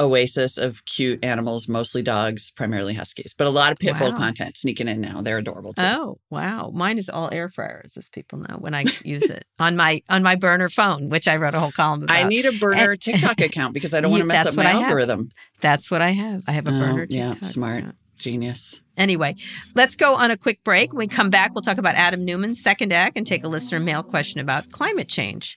[SPEAKER 2] oasis of cute animals, mostly dogs, primarily huskies, but a lot of pit bull
[SPEAKER 1] Wow.
[SPEAKER 2] content sneaking in now. They're adorable too.
[SPEAKER 1] Oh wow, mine is all air fryers, as people know when I use it on my on my burner phone, which I wrote a whole column about.
[SPEAKER 2] I need a burner
[SPEAKER 1] And-
[SPEAKER 2] TikTok account because I don't want to mess up my algorithm.
[SPEAKER 1] That's what I have. I have a
[SPEAKER 2] Oh,
[SPEAKER 1] burner.
[SPEAKER 2] yeah,
[SPEAKER 1] TikTok
[SPEAKER 2] smart.
[SPEAKER 1] account.
[SPEAKER 2] Genius.
[SPEAKER 1] Anyway, let's go on a quick break. When we come back, we'll talk about Adam Neumann's second act and take a listener mail question about climate change.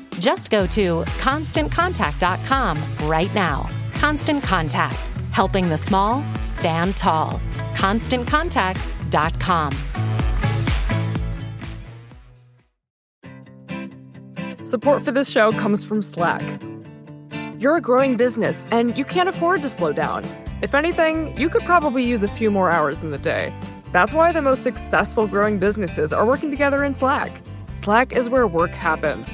[SPEAKER 3] Just go to constantcontact.com right now. Constant Contact, helping the small stand tall. ConstantContact.com.
[SPEAKER 4] Support for this show comes from Slack. You're a growing business and you can't afford to slow down. If anything, you could probably use a few more hours in the day. That's why the most successful growing businesses are working together in Slack. Slack is where work happens,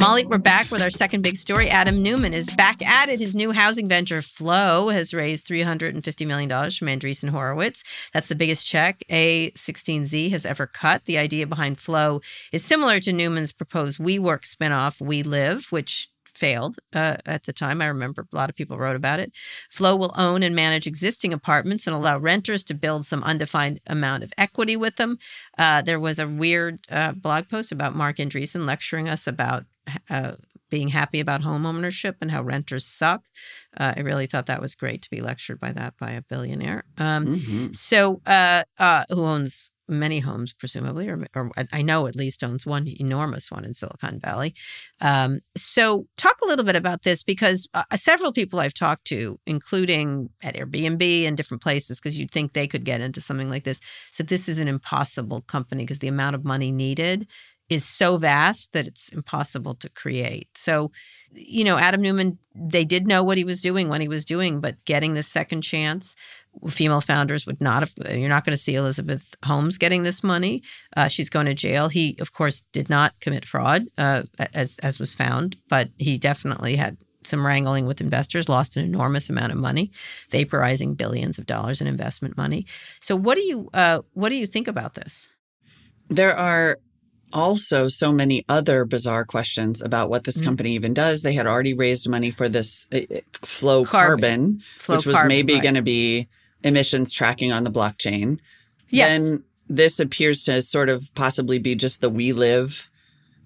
[SPEAKER 1] Molly, we're back with our second big story. Adam Neumann is back at it. His new housing venture, Flow, has raised $350 million from Andreessen Horowitz. That's the biggest check A16Z has ever cut. The idea behind Flow is similar to Neumann's proposed WeWork spinoff, We Live, which failed uh, at the time. I remember a lot of people wrote about it. Flow will own and manage existing apartments and allow renters to build some undefined amount of equity with them. Uh, there was a weird uh, blog post about Marc Andreessen lecturing us about uh, being happy about home ownership and how renters suck. Uh, I really thought that was great to be lectured by that by a billionaire. Um, mm-hmm. So, uh, uh, who owns many homes, presumably, or, or, I know at least owns one enormous one in Silicon Valley. Um, so, talk a little bit about this because uh, several people I've talked to, including at Airbnb and different places, because you'd think they could get into something like this, said this is an impossible company because the amount of money needed is so vast that it's impossible to create. So, you know, Adam Neumann, they did know what he was doing when he was doing, but getting the second chance, female founders would not have, you're not going to see Elizabeth Holmes getting this money. Uh, she's going to jail. He, of course, did not commit fraud, uh, as, as was found, but he definitely had some wrangling with investors, lost an enormous amount of money, vaporizing billions of dollars in investment money. So, what do you uh, what do you think about this?
[SPEAKER 2] There are also so many other bizarre questions about what this mm-hmm. company even does. They had already raised money for this uh, flow carbon, carbon flow which was carbon, maybe right. going to be emissions tracking on the blockchain.
[SPEAKER 1] Yes.
[SPEAKER 2] Then this appears to sort of possibly be just the we live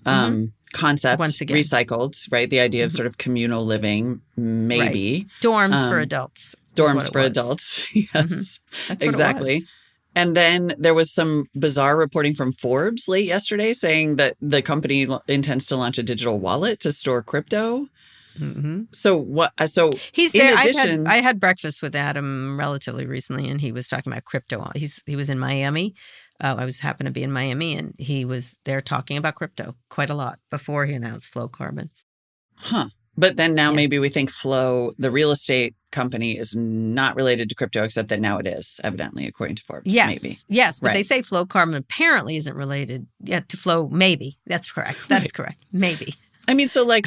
[SPEAKER 2] um, mm-hmm. concept
[SPEAKER 1] Once again.
[SPEAKER 2] recycled, right? The idea of mm-hmm. sort of communal living, maybe.
[SPEAKER 1] Right. Dorms um, for adults.
[SPEAKER 2] Dorms for adults. yes. Mm-hmm. exactly. And then there was some bizarre reporting from Forbes late yesterday saying that the company intends to launch a digital wallet to store crypto. Mm-hmm. So what? Uh, so
[SPEAKER 1] he's there. Addition, I, had, I had breakfast with Adam relatively recently, and he was talking about crypto. He's he was in Miami. Uh, I was happened to be in Miami, and he was there talking about crypto quite a lot before he announced Flow Carbon.
[SPEAKER 2] Huh. But then now yeah. maybe we think Flow, the real estate company, is not related to crypto, except that now it is, evidently, according to Forbes.
[SPEAKER 1] Yes.
[SPEAKER 2] Maybe.
[SPEAKER 1] Yes. But right. they say Flow Carbon apparently isn't related yet to Flow. Maybe. That's correct. That's right. correct. Maybe.
[SPEAKER 2] I mean, so like,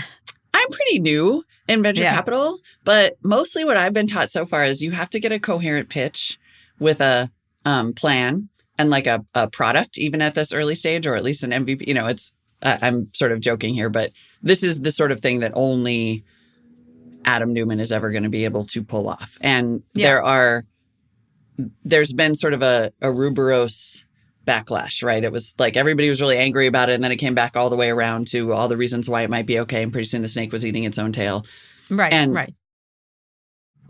[SPEAKER 2] I'm pretty new in venture yeah. capital, but mostly what I've been taught so far is you have to get a coherent pitch with a um, plan and like a, a product, even at this early stage, or at least an MVP. You know, it's, uh, I'm sort of joking here, but this is the sort of thing that only Adam Neumann is ever going to be able to pull off. And yeah. there are, there's been sort of a, a Ouroboros backlash, right? It was like everybody was really angry about it. And then it came back all the way around to all the reasons why it might be okay. And pretty soon the snake was eating its own tail.
[SPEAKER 1] Right.
[SPEAKER 2] And
[SPEAKER 1] right.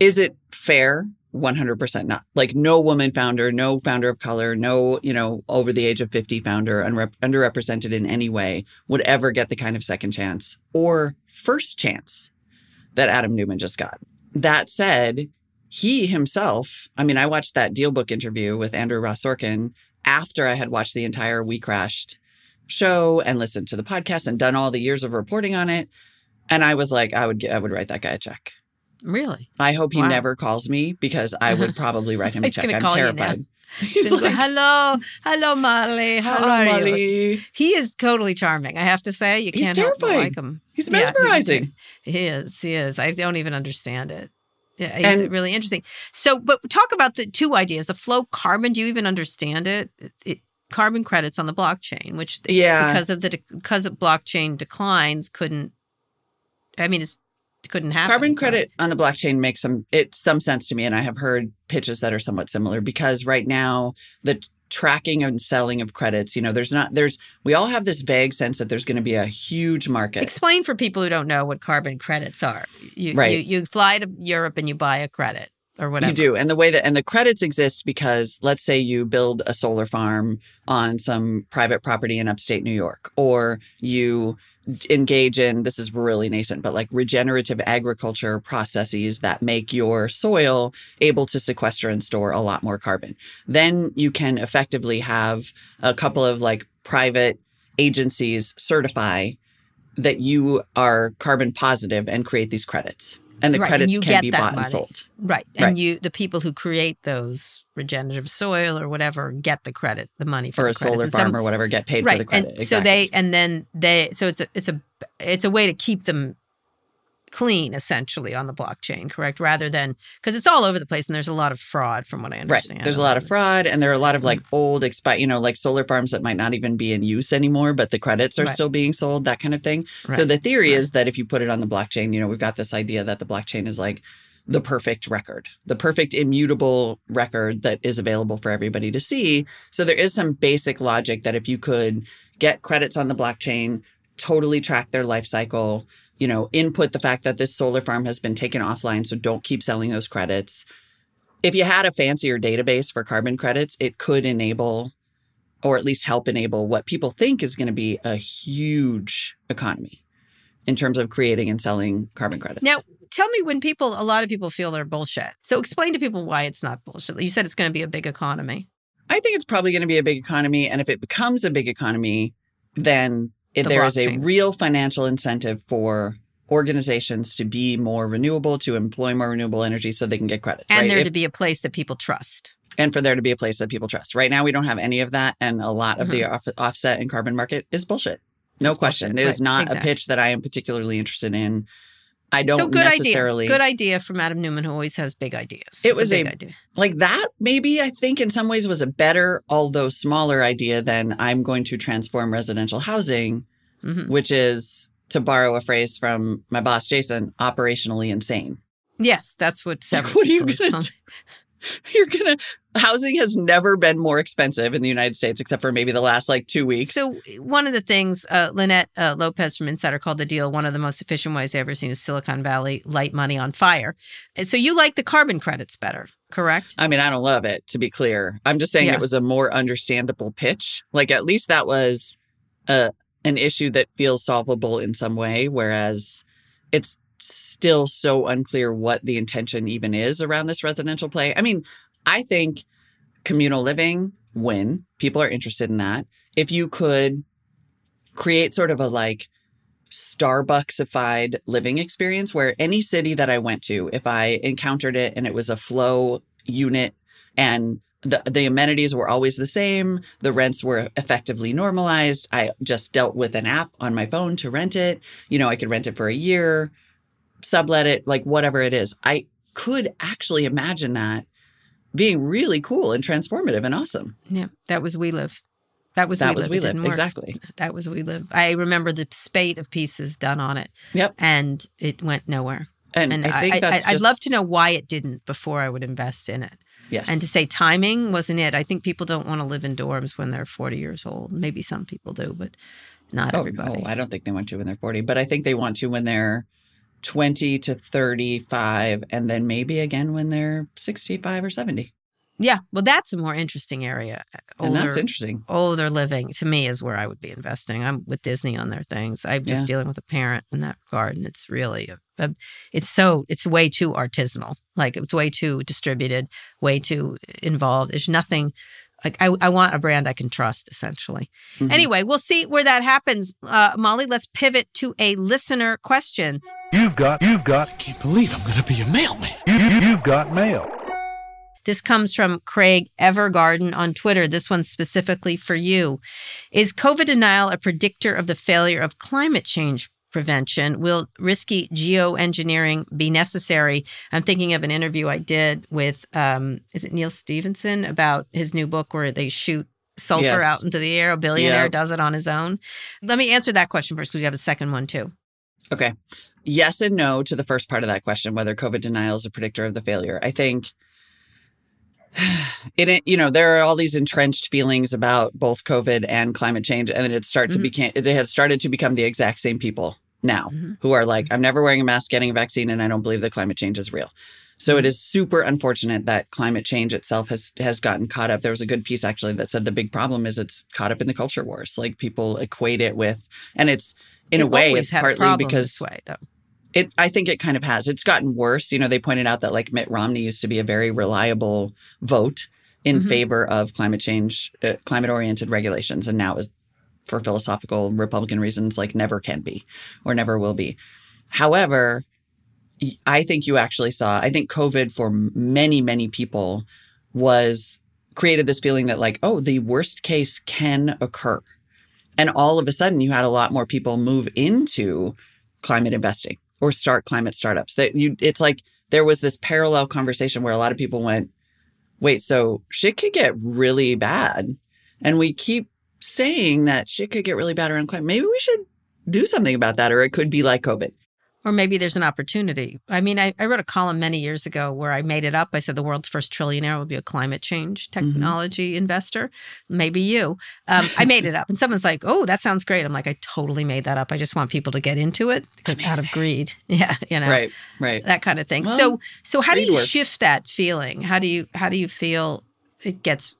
[SPEAKER 2] Is it fair 100% not. Like no woman founder, no founder of color, no, you know, over the age of 50 founder, underrepresented in any way would ever get the kind of second chance or first chance that Adam Neumann just got. That said, he himself, I mean, I watched that deal book interview with Andrew Ross Sorkin after I had watched the entire We Crashed show and listened to the podcast and done all the years of reporting on it. And I was like, I would get, I would write that guy a check.
[SPEAKER 1] Really?
[SPEAKER 2] I hope he
[SPEAKER 1] Wow.
[SPEAKER 2] never calls me because I would probably write him a check. I'm
[SPEAKER 1] call you now.
[SPEAKER 2] terrified.
[SPEAKER 1] He's gonna go, hello, hello, Molly. How
[SPEAKER 2] Hello,
[SPEAKER 1] are you? He is totally charming. I have to say, you
[SPEAKER 2] He's
[SPEAKER 1] can't help but like him.
[SPEAKER 2] He's
[SPEAKER 1] Yeah,
[SPEAKER 2] mesmerizing.
[SPEAKER 1] he is. He is. I don't even understand it. Yeah, he's
[SPEAKER 2] And-
[SPEAKER 1] really interesting. So, but talk about the two ideas: the flow carbon. Do you even understand it? It- carbon credits on the blockchain, which
[SPEAKER 2] Yeah.
[SPEAKER 1] because of the because of blockchain declines, couldn't. I mean, it's couldn't happen.
[SPEAKER 2] Carbon credit on the blockchain makes some it some sense to me, and I have heard pitches that are somewhat similar because right now the tracking and selling of credits, you know, there's not there's we all have this vague sense that there's going to be a huge market.
[SPEAKER 1] Explain for people who don't know what carbon credits are. You,
[SPEAKER 2] Right.
[SPEAKER 1] You, you fly to Europe and you buy a credit or whatever.
[SPEAKER 2] You do. And the way that, and the credits exist because let's say you build a solar farm on some private property in upstate New York, or you engage in this is really nascent, but like regenerative agriculture processes that make your soil able to sequester and store a lot more carbon. Then you can effectively have a couple of like private agencies certify that you are carbon positive and create these credits. And the
[SPEAKER 1] Right, and
[SPEAKER 2] credits
[SPEAKER 1] you
[SPEAKER 2] can
[SPEAKER 1] get
[SPEAKER 2] be
[SPEAKER 1] that
[SPEAKER 2] bought
[SPEAKER 1] money.
[SPEAKER 2] and sold.
[SPEAKER 1] Right. And
[SPEAKER 2] Right.
[SPEAKER 1] you the people who create those regenerative soil or whatever get the credit, the money for
[SPEAKER 2] for
[SPEAKER 1] the
[SPEAKER 2] a
[SPEAKER 1] credits.
[SPEAKER 2] solar
[SPEAKER 1] And
[SPEAKER 2] farm
[SPEAKER 1] some-
[SPEAKER 2] or whatever get paid
[SPEAKER 1] right.
[SPEAKER 2] for the credit.
[SPEAKER 1] And so they and then they so it's a it's a it's a way to keep them clean essentially on the blockchain, correct? Rather than because it's all over the place and there's a lot of fraud from what I
[SPEAKER 2] right.
[SPEAKER 1] understand.
[SPEAKER 2] There's a lot of fraud, and there are a lot of like
[SPEAKER 1] Mm-hmm.
[SPEAKER 2] old expi- you know, like solar farms that might not even be in use anymore, but the credits are
[SPEAKER 1] Right.
[SPEAKER 2] still being sold, that kind of thing. So the theory
[SPEAKER 1] Right.
[SPEAKER 2] is that if you put it on the blockchain, you know, we've got this idea that the blockchain is like the perfect record, the perfect immutable record that is available for everybody to see. So there is some basic logic that if you could get credits on the blockchain, totally track their life cycle, you know, input the fact that this solar farm has been taken offline, so don't keep selling those credits. If you had a fancier database for carbon credits, it could enable or at least help enable what people think is going to be a huge economy in terms of creating and selling carbon credits.
[SPEAKER 1] Now, tell me when people, a lot of people feel they're bullshit. So explain to people why it's not bullshit. You said it's going to be a big economy.
[SPEAKER 2] I think it's probably going to be a big economy. And if it becomes a big economy, then
[SPEAKER 1] The
[SPEAKER 2] there is a real financial incentive for organizations to be more renewable, to employ more renewable energy so they can get credits.
[SPEAKER 1] And
[SPEAKER 2] right?
[SPEAKER 1] there
[SPEAKER 2] If-
[SPEAKER 1] to be a place that people trust.
[SPEAKER 2] and for there to be a place that people trust. Right now, we don't have any of that. And a lot of the off- offset and carbon market is bullshit. No
[SPEAKER 1] Mm-hmm. It's
[SPEAKER 2] question.
[SPEAKER 1] bullshit.
[SPEAKER 2] It is
[SPEAKER 1] Right.
[SPEAKER 2] not
[SPEAKER 1] Exactly.
[SPEAKER 2] a pitch that I am particularly interested in. I don't
[SPEAKER 1] so good
[SPEAKER 2] necessarily
[SPEAKER 1] idea. Good idea from Adam Neumann, who always has big ideas.
[SPEAKER 2] It
[SPEAKER 1] It's
[SPEAKER 2] was
[SPEAKER 1] a big
[SPEAKER 2] a-
[SPEAKER 1] idea.
[SPEAKER 2] like that maybe i think in some ways was a better although smaller idea than i'm going to transform residential housing
[SPEAKER 1] Mhm.
[SPEAKER 2] which is to borrow a phrase from my boss jason operationally insane
[SPEAKER 1] Yes, that's what.
[SPEAKER 2] like what are you gonna do you're gonna housing has never been more expensive in the united states except for maybe the last like two weeks
[SPEAKER 1] So one of the things uh, Linette uh, Lopez from Insider called the deal one of the most efficient ways I've ever seen is Silicon Valley light money on fire. So you like the carbon credits better, correct?
[SPEAKER 2] I mean, I don't love it, to be clear. I'm just saying
[SPEAKER 1] Yeah.
[SPEAKER 2] it was a more understandable pitch. Like, at least that was a, an issue that feels solvable in some way, whereas it's still so unclear what the intention even is around this residential play. I mean, I think communal living, win. People are interested in that. If you could create sort of a like Starbucksified living experience where any city that I went to, if I encountered it and it was a flow unit and the, the amenities were always the same, the rents were effectively normalized. I just dealt with an app on my phone to rent it. You know, I could rent it for a year, sublet it, like whatever it is. I could actually imagine that being really cool and transformative and awesome.
[SPEAKER 1] Yeah, that was We Live. That was
[SPEAKER 2] that
[SPEAKER 1] We
[SPEAKER 2] was
[SPEAKER 1] Live.
[SPEAKER 2] we live exactly.
[SPEAKER 1] That was We Live. I remember the spate of pieces done on it.
[SPEAKER 2] Yep.
[SPEAKER 1] And it went nowhere.
[SPEAKER 2] And,
[SPEAKER 1] And
[SPEAKER 2] I think
[SPEAKER 1] I,
[SPEAKER 2] that's
[SPEAKER 1] I, would love to know why it didn't before I would invest in it.
[SPEAKER 2] yes.
[SPEAKER 1] And to say timing wasn't it. I think people don't want to live in dorms when they're 40 years old. Maybe some people do, but not
[SPEAKER 2] Oh,
[SPEAKER 1] everybody.
[SPEAKER 2] no, I don't think they want to when they're 40, but I think they want to when they're 20 to 35, and then maybe again when they're 65 or 70.
[SPEAKER 1] Yeah, well, that's a more interesting area.
[SPEAKER 2] Uh, and that's
[SPEAKER 1] Older-
[SPEAKER 2] interesting.
[SPEAKER 1] older living to me is where I would be investing. I'm with Disney on their things. I'm just
[SPEAKER 2] Yeah.
[SPEAKER 1] dealing with a parent in that regard, and it's really a, a- it's so it's way too artisanal. Like it's way too distributed, way too involved. There's nothing. Like I, I want a brand I can trust, essentially.
[SPEAKER 2] Mhm.
[SPEAKER 1] Anyway, we'll see where that happens. Uh, Molly, let's pivot to a listener question.
[SPEAKER 5] You've got, you've got,
[SPEAKER 6] Can't believe I'm gonna be a mailman.
[SPEAKER 5] you, you, you've got mail.
[SPEAKER 1] This comes from Craig Evergarden on Twitter. This one's specifically for you. Is COVID denial a predictor of the failure of climate change prevention? Will risky geoengineering be necessary? I'm thinking of an interview I did with, um, is it Neal Stephenson about his new book where they shoot sulfur
[SPEAKER 2] Yes.
[SPEAKER 1] out into the air. A billionaire
[SPEAKER 2] Yeah.
[SPEAKER 1] does it on his own. Let me answer that question first because we have a second one too.
[SPEAKER 2] Okay. Yes and no to the first part of that question, whether COVID denial is a predictor of the failure. I think in it, you know, there are all these entrenched feelings about both COVID and climate change, and it start to
[SPEAKER 1] Mhm.
[SPEAKER 2] become it has started to become the exact same people now
[SPEAKER 1] Mhm.
[SPEAKER 2] who are like, I'm never wearing a mask, getting a vaccine, and I don't believe that climate change is real. So it is super unfortunate that climate change itself has has gotten caught up. There was a good piece actually that said the big problem is it's caught up in the culture wars. Like people equate it with, and it's in
[SPEAKER 1] It
[SPEAKER 2] a way it's partly because
[SPEAKER 1] way.
[SPEAKER 2] It I think it kind of has. It's gotten worse. You know, they pointed out that like Mitt Romney used to be a very reliable vote in
[SPEAKER 1] Mhm.
[SPEAKER 2] favor of climate change, uh, climate oriented regulations, and now is for philosophical Republican reasons like never can be or never will be. However, I think you actually saw. I think COVID for many many people was created this feeling that like oh the worst case can occur, and all of a sudden you had a lot more people move into climate investing or start climate startups. That you it's like there was this parallel conversation where a lot of people went, wait, so shit could get really bad. And we keep saying that shit could get really bad around climate. Maybe we should do something about that, or it could be like COVID.
[SPEAKER 1] Or maybe there's an opportunity. I mean, I, I wrote a column many years ago where I made it up. I said the world's first trillionaire will be a climate change technology investor. Maybe you. Um, I made it up. And someone's like, oh, that sounds great. I'm like, I totally made that up. I just want people to get into it because out of greed. Yeah. You know,
[SPEAKER 2] Right, right.
[SPEAKER 1] that kind of thing.
[SPEAKER 2] Well,
[SPEAKER 1] so, so how do you
[SPEAKER 2] works.
[SPEAKER 1] shift that feeling? How do you, how do you feel it gets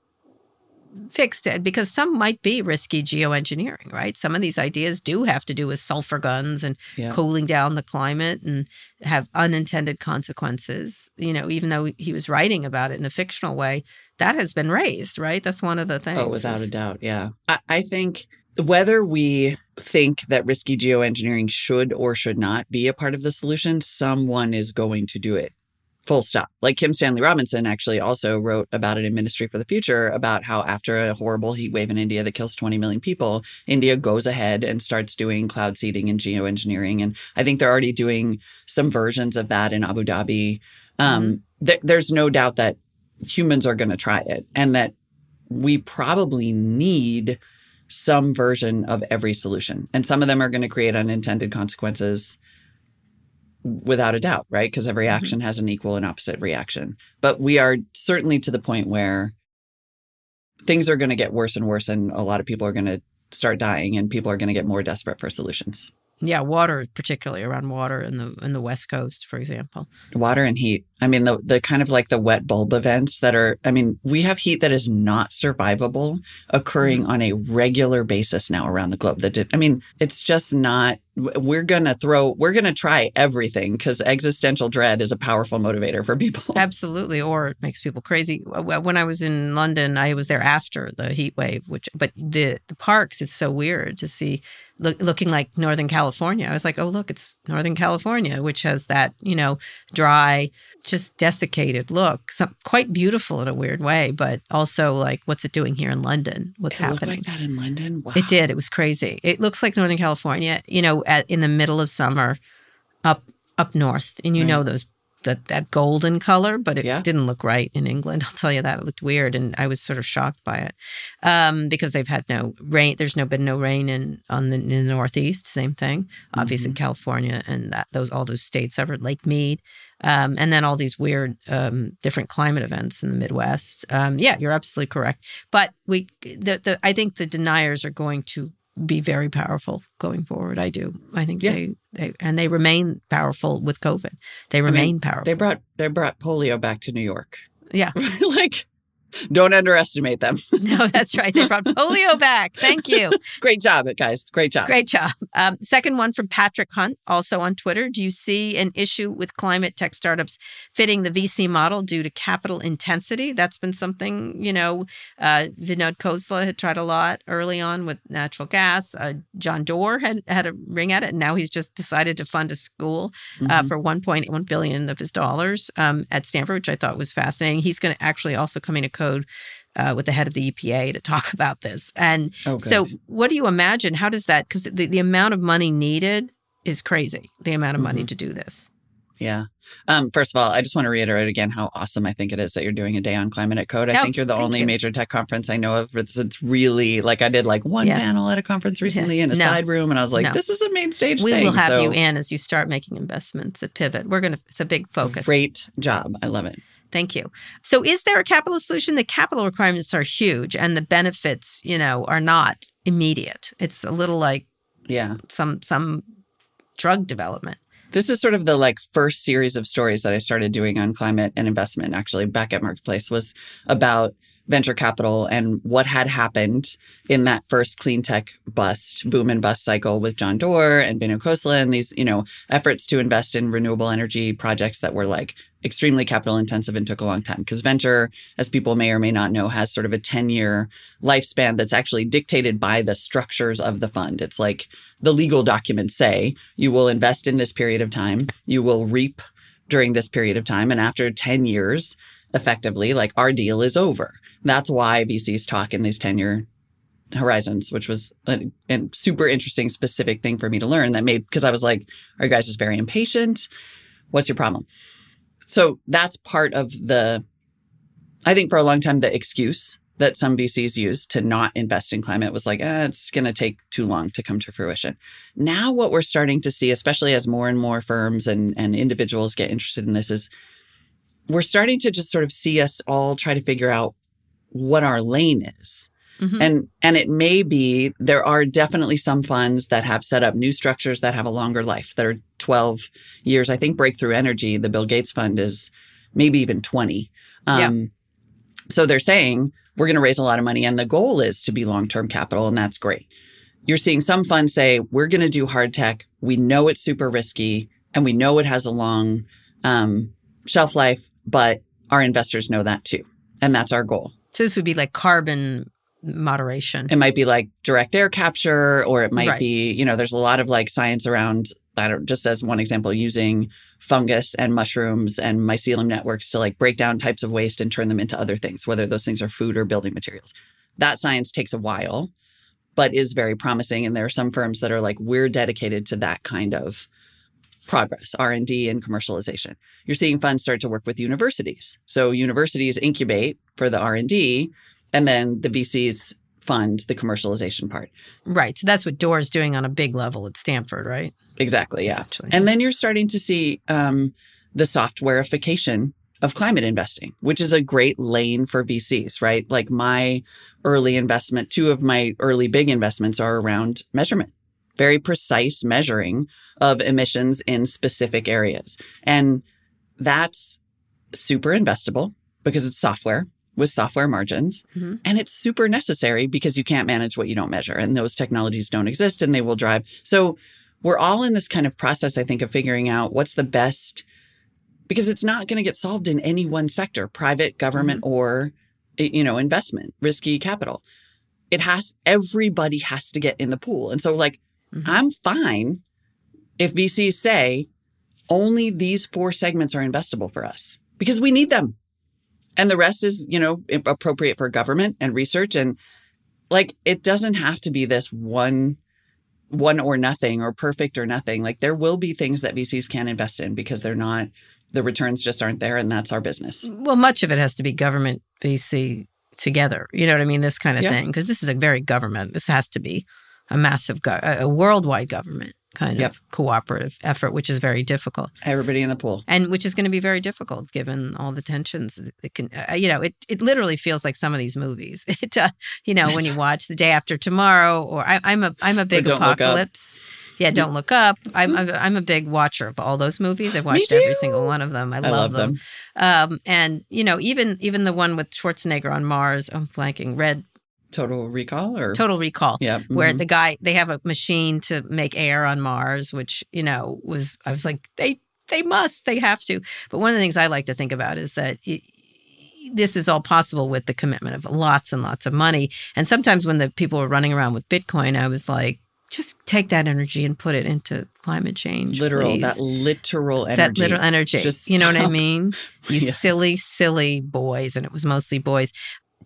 [SPEAKER 1] fixed it because some might be risky geoengineering, right? Some of these ideas do have to do with sulfur guns and
[SPEAKER 2] Yeah.
[SPEAKER 1] cooling down the climate and have unintended consequences. You know, even though he was writing about it in a fictional way, that has been raised, right? That's one of the oh, things.
[SPEAKER 2] Oh, without a doubt. Yeah. I, I think whether we think that risky geoengineering should or should not be a part of the solution, someone is going to do it. Full stop. Like Kim Stanley Robinson actually also wrote about it in Ministry for the Future about how after a horrible heat wave in India that kills 20 million people, India goes ahead and starts doing cloud seeding and geoengineering. And I think they're already doing some versions of that in Abu Dhabi. Um, th- there's no doubt that humans are going to try it and that we probably need some version of every solution. And some of them are going to create unintended consequences without a doubt, right? Because every mm-hmm. action has an equal and opposite reaction. But we are certainly to the point where things are going to get worse and worse, and a lot of people are going to start dying, and people are going to get more desperate for solutions.
[SPEAKER 1] Yeah, water, particularly around water in the in the West Coast, for example.
[SPEAKER 2] Water and heat. I mean, the the kind of like the wet bulb events that are. I mean, we have heat that is not survivable occurring mm-hmm. on a regular basis now around the globe. That did. I mean, it's just not. We're gonna throw. We're gonna try everything because existential dread is a powerful motivator for people.
[SPEAKER 1] Absolutely, or it makes people crazy. When I was in London, I was there after the heat wave, which but the the parks, it's so weird to see look, looking like Northern California. I was like, oh look, it's Northern California, which has that you know dry, just desiccated look. So quite beautiful in a weird way, but also like, what's it doing here in London? What's
[SPEAKER 2] It looked
[SPEAKER 1] happening?
[SPEAKER 2] like that in London. Wow.
[SPEAKER 1] It did. It was crazy. It looks like Northern California, you know, at, in the middle of summer, up up north, and you know those that that golden color, but it
[SPEAKER 2] Yeah.
[SPEAKER 1] didn't look right in England. I'll tell you that it looked weird, and I was sort of shocked by it um, because they've had no rain. There's no been no rain in on the, in the Northeast. Same thing, obviously California and that those all those states ever Lake Mead, um, and then all these weird um, different climate events in the Midwest. Um, yeah, you're absolutely correct. But we, the, the I think the deniers are going to be very powerful going forward. I do. I think
[SPEAKER 2] Yeah.
[SPEAKER 1] they, they and they remain powerful with COVID. They remain powerful.
[SPEAKER 2] They brought they brought polio back to New York.
[SPEAKER 1] Yeah.
[SPEAKER 2] like don't underestimate them.
[SPEAKER 1] no, that's right. They brought polio back. Thank you.
[SPEAKER 2] Great job, guys. Great job.
[SPEAKER 1] Great job. Um, second one from Patrick Hunt, also on Twitter. Do you see an issue with climate tech startups fitting the VC model due to capital intensity? That's been something, you know, uh, Vinod Khosla had tried a lot early on with natural gas. Uh, John Doerr had had a ring at it, and now he's just decided to fund a school uh,
[SPEAKER 2] Mhm.
[SPEAKER 1] for 1.1 billion of his dollars um, at Stanford, which I thought was fascinating. He's going to actually also coming to code uh, with the head of the EPA to talk about this. And
[SPEAKER 2] Oh,
[SPEAKER 1] so, what do you imagine? How does that? Because the, the amount of money needed is crazy. The amount of money
[SPEAKER 2] Mhm.
[SPEAKER 1] to do this.
[SPEAKER 2] Yeah. Um, first of all, I just want to reiterate again how awesome I think it is that you're doing a day on climate at code. I
[SPEAKER 1] Oh,
[SPEAKER 2] think you're the only
[SPEAKER 1] you.
[SPEAKER 2] major tech conference I know of. It's really like I did like one
[SPEAKER 1] Yes.
[SPEAKER 2] panel at a conference recently in a
[SPEAKER 1] No.
[SPEAKER 2] side room, and I was like,
[SPEAKER 1] No.
[SPEAKER 2] this is a main stage
[SPEAKER 1] We
[SPEAKER 2] thing.
[SPEAKER 1] will have
[SPEAKER 2] So,
[SPEAKER 1] you in as you start making investments at Pivot. We're gonna. It's a big focus.
[SPEAKER 2] Great job. I love it.
[SPEAKER 1] Thank you. So, is there a capital solution? The capital requirements are huge, and the benefits, you know, are not immediate. It's a little like
[SPEAKER 2] Yeah.
[SPEAKER 1] some some drug development.
[SPEAKER 2] This is sort of the like first series of stories that I started doing on climate and investment actually back at Marketplace was about venture capital and what had happened in that first clean tech bust, boom and bust cycle with John Doerr and Vinod Khosla and these, you know, efforts to invest in renewable energy projects that were like extremely capital intensive and took a long time. Because venture, as people may or may not know, has sort of a 10 year lifespan that's actually dictated by the structures of the fund. It's like the legal documents say you will invest in this period of time, you will reap during this period of time. And after 10 years, effectively, like our deal is over. That's why VCs talk in these 10 year horizons, which was a, a super interesting, specific thing for me to learn that made, because I was like, are you guys just very impatient? What's your problem? So that's part of the, I think for a long time, the excuse that some VCs used to not invest in climate was like, eh, it's going to take too long to come to fruition. Now, what we're starting to see, especially as more and more firms and, and individuals get interested in this, is we're starting to just sort of see us all try to figure out what our lane is.
[SPEAKER 1] Mhm.
[SPEAKER 2] And and it may be there are definitely some funds that have set up new structures that have a longer life that are 12 years. I think Breakthrough Energy, the Bill Gates fund is maybe even 20. Um so they're saying we're going to raise a lot of money and the goal is to be long-term capital and that's great. You're seeing some funds say we're going to do hard tech. We know it's super risky and we know it has a long um, shelf life, but our investors know that too. And that's our goal.
[SPEAKER 1] So this would be like carbon moderation.
[SPEAKER 2] It might be like direct air capture, or it might
[SPEAKER 1] Right.
[SPEAKER 2] be, you know, there's a lot of like science around, I don't, just as one example, using fungus and mushrooms and mycelium networks to like break down types of waste and turn them into other things, whether those things are food or building materials. That science takes a while, but is very promising. And there are some firms that are like, we're dedicated to that kind of progress, R&D and commercialization. You're seeing funds start to work with universities. So universities incubate for the R&D and then the VCs fund the commercialization part.
[SPEAKER 1] Right. So that's what Doerr's is doing on a big level at Stanford, right?
[SPEAKER 2] Exactly, yeah. And then you're starting to see um, the softwareification of climate investing, which is a great lane for VCs, right? Like my early investment, two of my early big investments are around measurement, very precise measuring of emissions in specific areas. And that's super investable because it's software with software margins.
[SPEAKER 1] Mhm.
[SPEAKER 2] And it's super necessary because you can't manage what you don't measure. And those technologies don't exist and they will drive. So we're all in this kind of process, I think, of figuring out what's the best because it's not going to get solved in any one sector, private, government, or eh, you know, investment, risky capital. It has everybody has to get in the pool. And so like
[SPEAKER 1] Mhm.
[SPEAKER 2] I'm fine if VCs say only these four segments are investable for us because we need them. And the rest is, you know, appropriate for government and research and like it doesn't have to be this one one or nothing or perfect or nothing. Like there will be things that VCs can invest in because they're not the returns just aren't there and that's our business.
[SPEAKER 1] Well, much of it has to be government VC together. You know what I mean? This kind of
[SPEAKER 2] Yeah.
[SPEAKER 1] thing. Because this is a very government. This has to be a massive, go- a a worldwide government kind
[SPEAKER 2] Yep.
[SPEAKER 1] of cooperative effort, which is very difficult.
[SPEAKER 2] Everybody in the pool.
[SPEAKER 1] and which is going to be very difficult given all the tensions it can uh, you know it it literally feels like some of these movies it uh, you know when you watch the day after tomorrow or I, i'm a i'm a big
[SPEAKER 2] Don't Look Up.
[SPEAKER 1] apocalypse yeah don't look up i'm I'm a, I'm a big watcher of all those movies i've watched every single one of them i,
[SPEAKER 2] I
[SPEAKER 1] love,
[SPEAKER 2] love
[SPEAKER 1] them, um and you know even even the one with schwarzenegger on mars i'm blanking red
[SPEAKER 2] Total Recall or
[SPEAKER 1] total recall
[SPEAKER 2] Yeah.
[SPEAKER 1] where
[SPEAKER 2] mhm.
[SPEAKER 1] the guy they have a machine to make air on Mars, which you know was I was like they they must they have to. But one of the things I like to think about is that. y- this is all possible with the commitment of lots and lots of money. And sometimes when the people were running around with Bitcoin, I was like, just take that energy and put it into climate change.
[SPEAKER 2] literal
[SPEAKER 1] please.
[SPEAKER 2] that literal energy.
[SPEAKER 1] That literal energy.
[SPEAKER 2] Just
[SPEAKER 1] you know what I mean? You
[SPEAKER 2] Yes.
[SPEAKER 1] silly, silly boys. And it was mostly boys.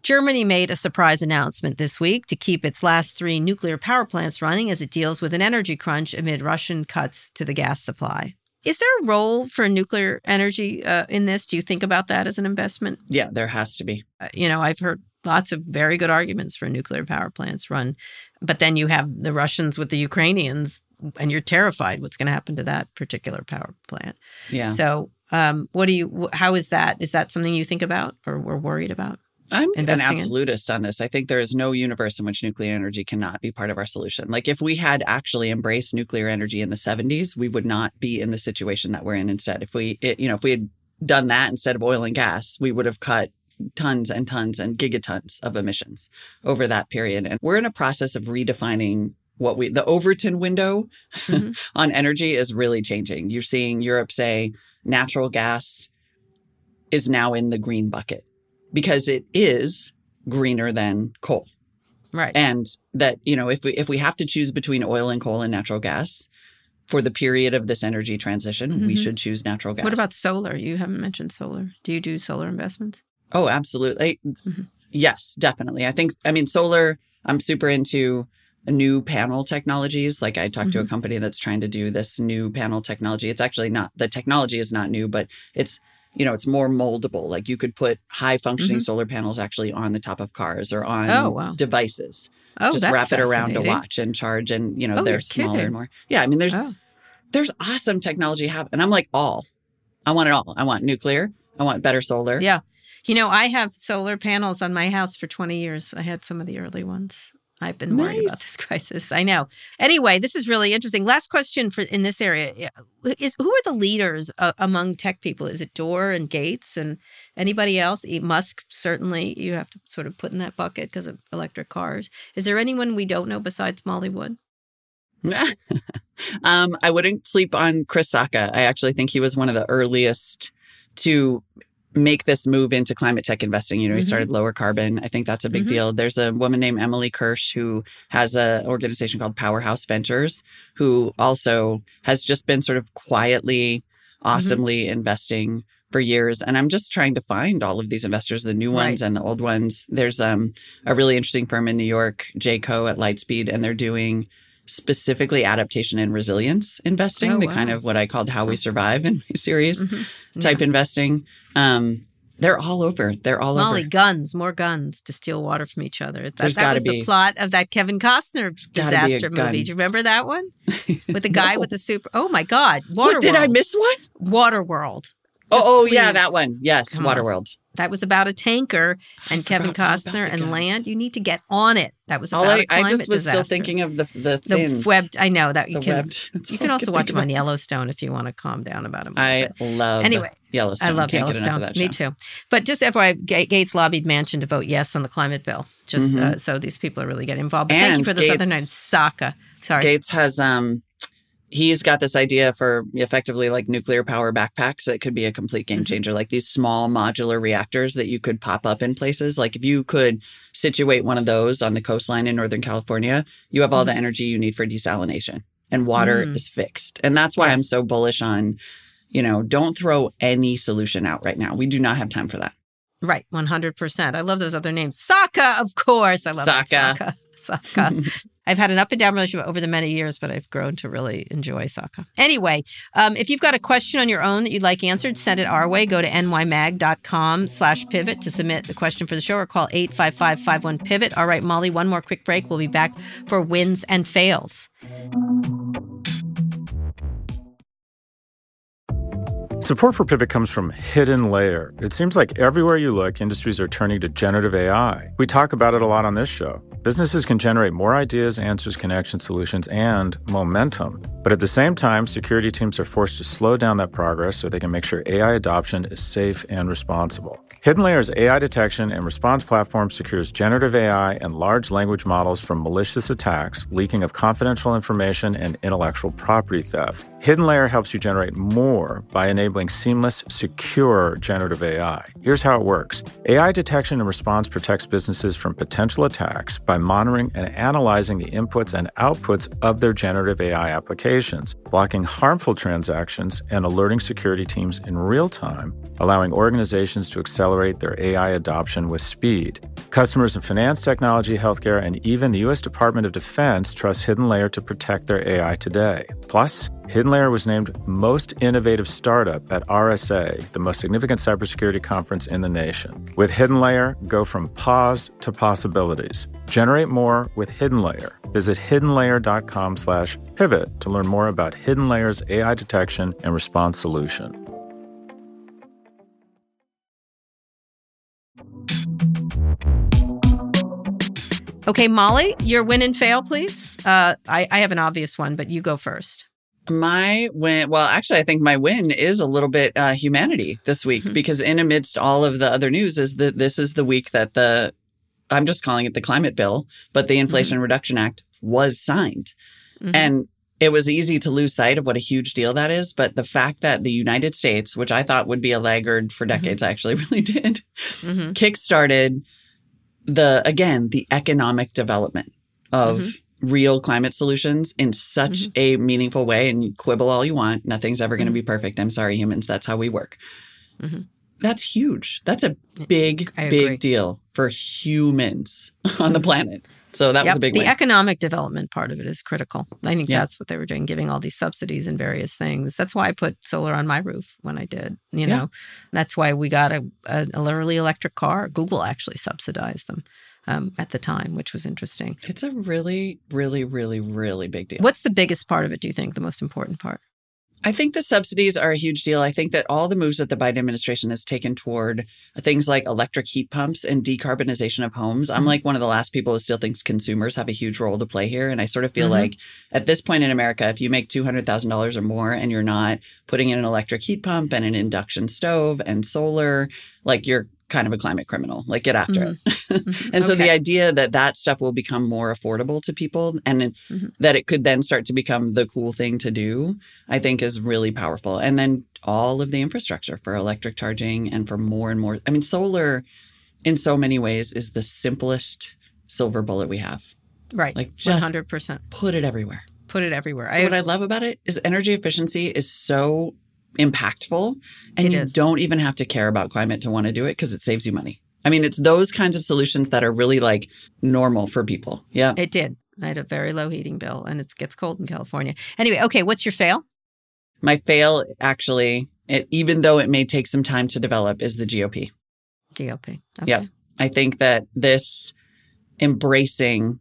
[SPEAKER 1] Germany made a surprise announcement this week to keep its last three nuclear power plants running as it deals with an energy crunch amid Russian cuts to the gas supply. Is there a role for nuclear energy uh, in this? Do you think about that as an investment?
[SPEAKER 2] Yeah, there has to be.
[SPEAKER 1] Uh, you know, I've heard lots of very good arguments for nuclear power plants run, but then you have the Russians with the Ukrainians, and you're terrified what's going to happen to that particular power plant.
[SPEAKER 2] Yeah.
[SPEAKER 1] So, um, what do you? How is that? Is that something you think about or were worried about?
[SPEAKER 2] I'm an
[SPEAKER 1] in?
[SPEAKER 2] absolutist on this. I think there is no universe in which nuclear energy cannot be part of our solution. Like if we had actually embraced nuclear energy in the 70s, we would not be in the situation that we're in instead. If we, it, you know, if we had done that instead of oil and gas, we would have cut tons and tons and gigatons of emissions over that period. And we're in a process of redefining what we, the Overton window
[SPEAKER 1] Mhm.
[SPEAKER 2] on energy is really changing. You're seeing Europe say natural gas is now in the green bucket because it is greener than coal.
[SPEAKER 1] Right.
[SPEAKER 2] And that, you know, if we if we have to choose between oil and coal and natural gas for the period of this energy transition, we
[SPEAKER 1] Mhm.
[SPEAKER 2] should choose natural gas.
[SPEAKER 1] What about solar? You haven't mentioned solar. Do you do solar investments?
[SPEAKER 2] Oh, absolutely.
[SPEAKER 1] Mhm.
[SPEAKER 2] Yes, definitely. I think I mean solar, I'm super into new panel technologies. Like I talked to a
[SPEAKER 1] Mhm.
[SPEAKER 2] company that's trying to do this new panel technology. It's actually not the technology is not new, but it's you know, it's more moldable. Like you could put high functioning
[SPEAKER 1] Mhm.
[SPEAKER 2] solar panels actually on the top of cars or on
[SPEAKER 1] Oh, wow.
[SPEAKER 2] devices.
[SPEAKER 1] Oh,
[SPEAKER 2] Just wrap it around
[SPEAKER 1] a
[SPEAKER 2] watch and charge and you know,
[SPEAKER 1] Oh,
[SPEAKER 2] they're smaller
[SPEAKER 1] kidding.
[SPEAKER 2] and more. Yeah, I mean there's
[SPEAKER 1] Oh.
[SPEAKER 2] there's awesome technology happen. And I'm like all. I want it all. I want nuclear. I want better solar.
[SPEAKER 1] Yeah. You know, I have solar panels on my house for 20 years. I had some of the early ones. I've been worried about this crisis. I know. Anyway, this is really interesting. Last question for in this area is who are the leaders uh, among tech people? Is it Doerr and Gates and anybody else? Musk certainly you have to sort of put in that bucket because of electric cars. Is there anyone we don't know besides Molly Wood?
[SPEAKER 2] um, I wouldn't sleep on Chris Sacca. I actually think he was one of the earliest to make this move into climate tech investing. You know, he
[SPEAKER 1] Mhm.
[SPEAKER 2] started lower carbon. I think that's a big
[SPEAKER 1] Mhm.
[SPEAKER 2] deal. There's a woman named Emily Kirsch who has an organization called Powerhouse Ventures, who also has just been sort of quietly, awesomely investing for years. And I'm just trying to find all of these investors, the new ones
[SPEAKER 1] Right.
[SPEAKER 2] and the old ones. There's um, a really interesting firm in New York, Jayco at Lightspeed, and they're doing specifically adaptation and resilience investing,
[SPEAKER 1] Oh,
[SPEAKER 2] the
[SPEAKER 1] wow.
[SPEAKER 2] kind of what I called how we survive in my series
[SPEAKER 1] Mhm.
[SPEAKER 2] type
[SPEAKER 1] Yeah.
[SPEAKER 2] investing. Um, they're all over. They're all
[SPEAKER 1] Molly,
[SPEAKER 2] over.
[SPEAKER 1] Molly, guns, more guns to steal water from each other. That,
[SPEAKER 2] There's
[SPEAKER 1] that was
[SPEAKER 2] be.
[SPEAKER 1] the plot of that Kevin Costner
[SPEAKER 2] gotta be a
[SPEAKER 1] disaster movie. Do you remember that one? With the guy
[SPEAKER 2] No.
[SPEAKER 1] with the super. Oh my God,
[SPEAKER 2] What, did I miss one?
[SPEAKER 1] Waterworld.
[SPEAKER 2] Oh,
[SPEAKER 1] Just
[SPEAKER 2] oh yeah,
[SPEAKER 1] please.
[SPEAKER 2] that one. Yes,
[SPEAKER 1] Come.
[SPEAKER 2] Waterworld.
[SPEAKER 1] That was about a tanker and Kevin
[SPEAKER 2] all
[SPEAKER 1] Costner and land. You need to get on it. That was
[SPEAKER 2] All
[SPEAKER 1] about
[SPEAKER 2] I,
[SPEAKER 1] a climate
[SPEAKER 2] I just was still thinking of the the
[SPEAKER 1] the webbed. I know that you
[SPEAKER 2] the
[SPEAKER 1] can.
[SPEAKER 2] webbed. That's
[SPEAKER 1] You can also watch them on. Yellowstone if you want to calm down about them.
[SPEAKER 2] I love
[SPEAKER 1] Anyway,
[SPEAKER 2] Yellowstone.
[SPEAKER 1] I love
[SPEAKER 2] Can't
[SPEAKER 1] Yellowstone. Me too. But just FYI, Ga- Gates lobbied Manchin to vote yes on the climate bill. Just uh, so these people are really getting involved. But thank you
[SPEAKER 2] Mm-hmm.
[SPEAKER 1] For this other name, Sacca. Sorry.
[SPEAKER 2] Gates has um he's got this idea for effectively like nuclear power backpacks that could be a complete game
[SPEAKER 1] Mhm.
[SPEAKER 2] changer like these small modular reactors that you could pop up in places like if you could situate one of those on the coastline in northern california you have all the energy you need for desalination and water
[SPEAKER 1] Mm.
[SPEAKER 2] is fixed and that's why i'm so bullish on you know don't throw any solution out right now we do not have time for that
[SPEAKER 1] Right, one hundred percent. I love those other names. Sacca, of course. I love. Sacca. Sacca. I've had an up and down relationship over the many years, but I've grown to really enjoy Sacca. Anyway, um, if you've got a question on your own that you'd like answered, send it our way. Go to nymag.com slash pivot to submit the question for the show or call 855-51-PIVOT. All right, Molly, one more quick break. We'll be back for wins and fails.
[SPEAKER 7] Support for Pivot comes from Hidden Layer. It seems like everywhere you look, industries are turning to generative AI. We talk about it a lot on this show. Businesses can generate more ideas, answers, connections, solutions, and momentum. But at the same time, security teams are forced to slow down that progress so they can make sure AI adoption is safe and responsible. Hidden Layer's AI detection and response platform secures generative AI and large language models from malicious attacks, leaking of confidential information, and intellectual property theft. Hidden Layer helps you generate more by enabling seamless, secure generative AI. Here's how it works AI detection and response protects businesses from potential attacks by monitoring and analyzing the inputs and outputs of their generative AI applications, blocking harmful transactions, and alerting security teams in real time, allowing organizations to accelerate their AI adoption with speed. Customers in finance, technology, healthcare, and even the U.S. Department of Defense trust Hidden Layer to protect their AI today. Plus, Hidden Layer was named Most Innovative Startup at RSA, the most significant cybersecurity conference in the nation. With Hidden Layer, go from pause to possibilities. Generate more with Hidden Layer. Visit hiddenlayer.com slash pivot to learn more about Hidden Layer's AI detection and response solution.
[SPEAKER 1] Okay, Molly, your win and fail, please. Uh, I, I have an obvious one, but you go first.
[SPEAKER 2] My win, well, actually, I think my win is a little bit uh, humanity this week
[SPEAKER 1] Mhm.
[SPEAKER 2] because in amidst all of the other news is that this is the week that the, I'm just calling it the climate bill, but the Inflation Reduction Act was signed.
[SPEAKER 1] Mhm.
[SPEAKER 2] And it was easy to lose sight of what a huge deal that is. But the fact that the United States, which I thought would be a laggard for decades, I actually really did,
[SPEAKER 1] Mhm.
[SPEAKER 2] kickstarted the, again, the economic development of. Real climate solutions in such
[SPEAKER 1] Mm-hmm.
[SPEAKER 2] a meaningful way. And you quibble all you want. Nothing's ever going to be perfect. I'm sorry, humans. That's how we work.
[SPEAKER 1] Mhm.
[SPEAKER 2] That's huge. That's a big, big deal for humans on the planet. So that was a big
[SPEAKER 1] the
[SPEAKER 2] win.
[SPEAKER 1] economic development part of it is critical. I think
[SPEAKER 2] Yeah.
[SPEAKER 1] that's what they were doing, giving all these subsidies and various things. That's why I put solar on my roof when I did. You
[SPEAKER 2] Yeah.
[SPEAKER 1] know, that's why we got a, a, a literally electric car. Google actually subsidized them um, at the time, which was interesting.
[SPEAKER 2] It's a really, really, really, really big deal.
[SPEAKER 1] What's the biggest part of it? Do you think the most important part?
[SPEAKER 2] I think the subsidies are a huge deal. I think that all the moves that the Biden administration has taken toward things like electric heat pumps and decarbonization of homes, I'm
[SPEAKER 1] Mhm.
[SPEAKER 2] like one of the last people who still thinks consumers have a huge role to play here. And I sort of feel
[SPEAKER 1] Mhm.
[SPEAKER 2] like at this point in America, if you make $200,000 or more and you're not putting in an electric heat pump and an induction stove and solar, like you're kind of a climate criminal. Like get after it.
[SPEAKER 1] Mhm.
[SPEAKER 2] And so the idea that that stuff will become more affordable to people and
[SPEAKER 1] Mhm.
[SPEAKER 2] that it could then start to become the cool thing to do, I think is really powerful. And then all of the infrastructure for electric charging and for more and more. I mean, solar in so many ways is the simplest silver bullet we have.
[SPEAKER 1] Right.
[SPEAKER 2] Like just
[SPEAKER 1] 100%.
[SPEAKER 2] put it everywhere.
[SPEAKER 1] Put it everywhere.
[SPEAKER 2] And what I love about it is energy efficiency is so impactful and
[SPEAKER 1] It
[SPEAKER 2] you
[SPEAKER 1] is.
[SPEAKER 2] don't even have to care about climate to want to do it because it saves you money. I mean, it's those kinds of solutions that are really like normal for people. Yeah.
[SPEAKER 1] It did. I had a very low heating bill and it gets cold in California. Anyway, okay, what's your fail?
[SPEAKER 2] My fail, actually, it, even though it may take some time to develop, is the GOP.
[SPEAKER 1] GOP. Okay.
[SPEAKER 2] Yep. I think that this embracing,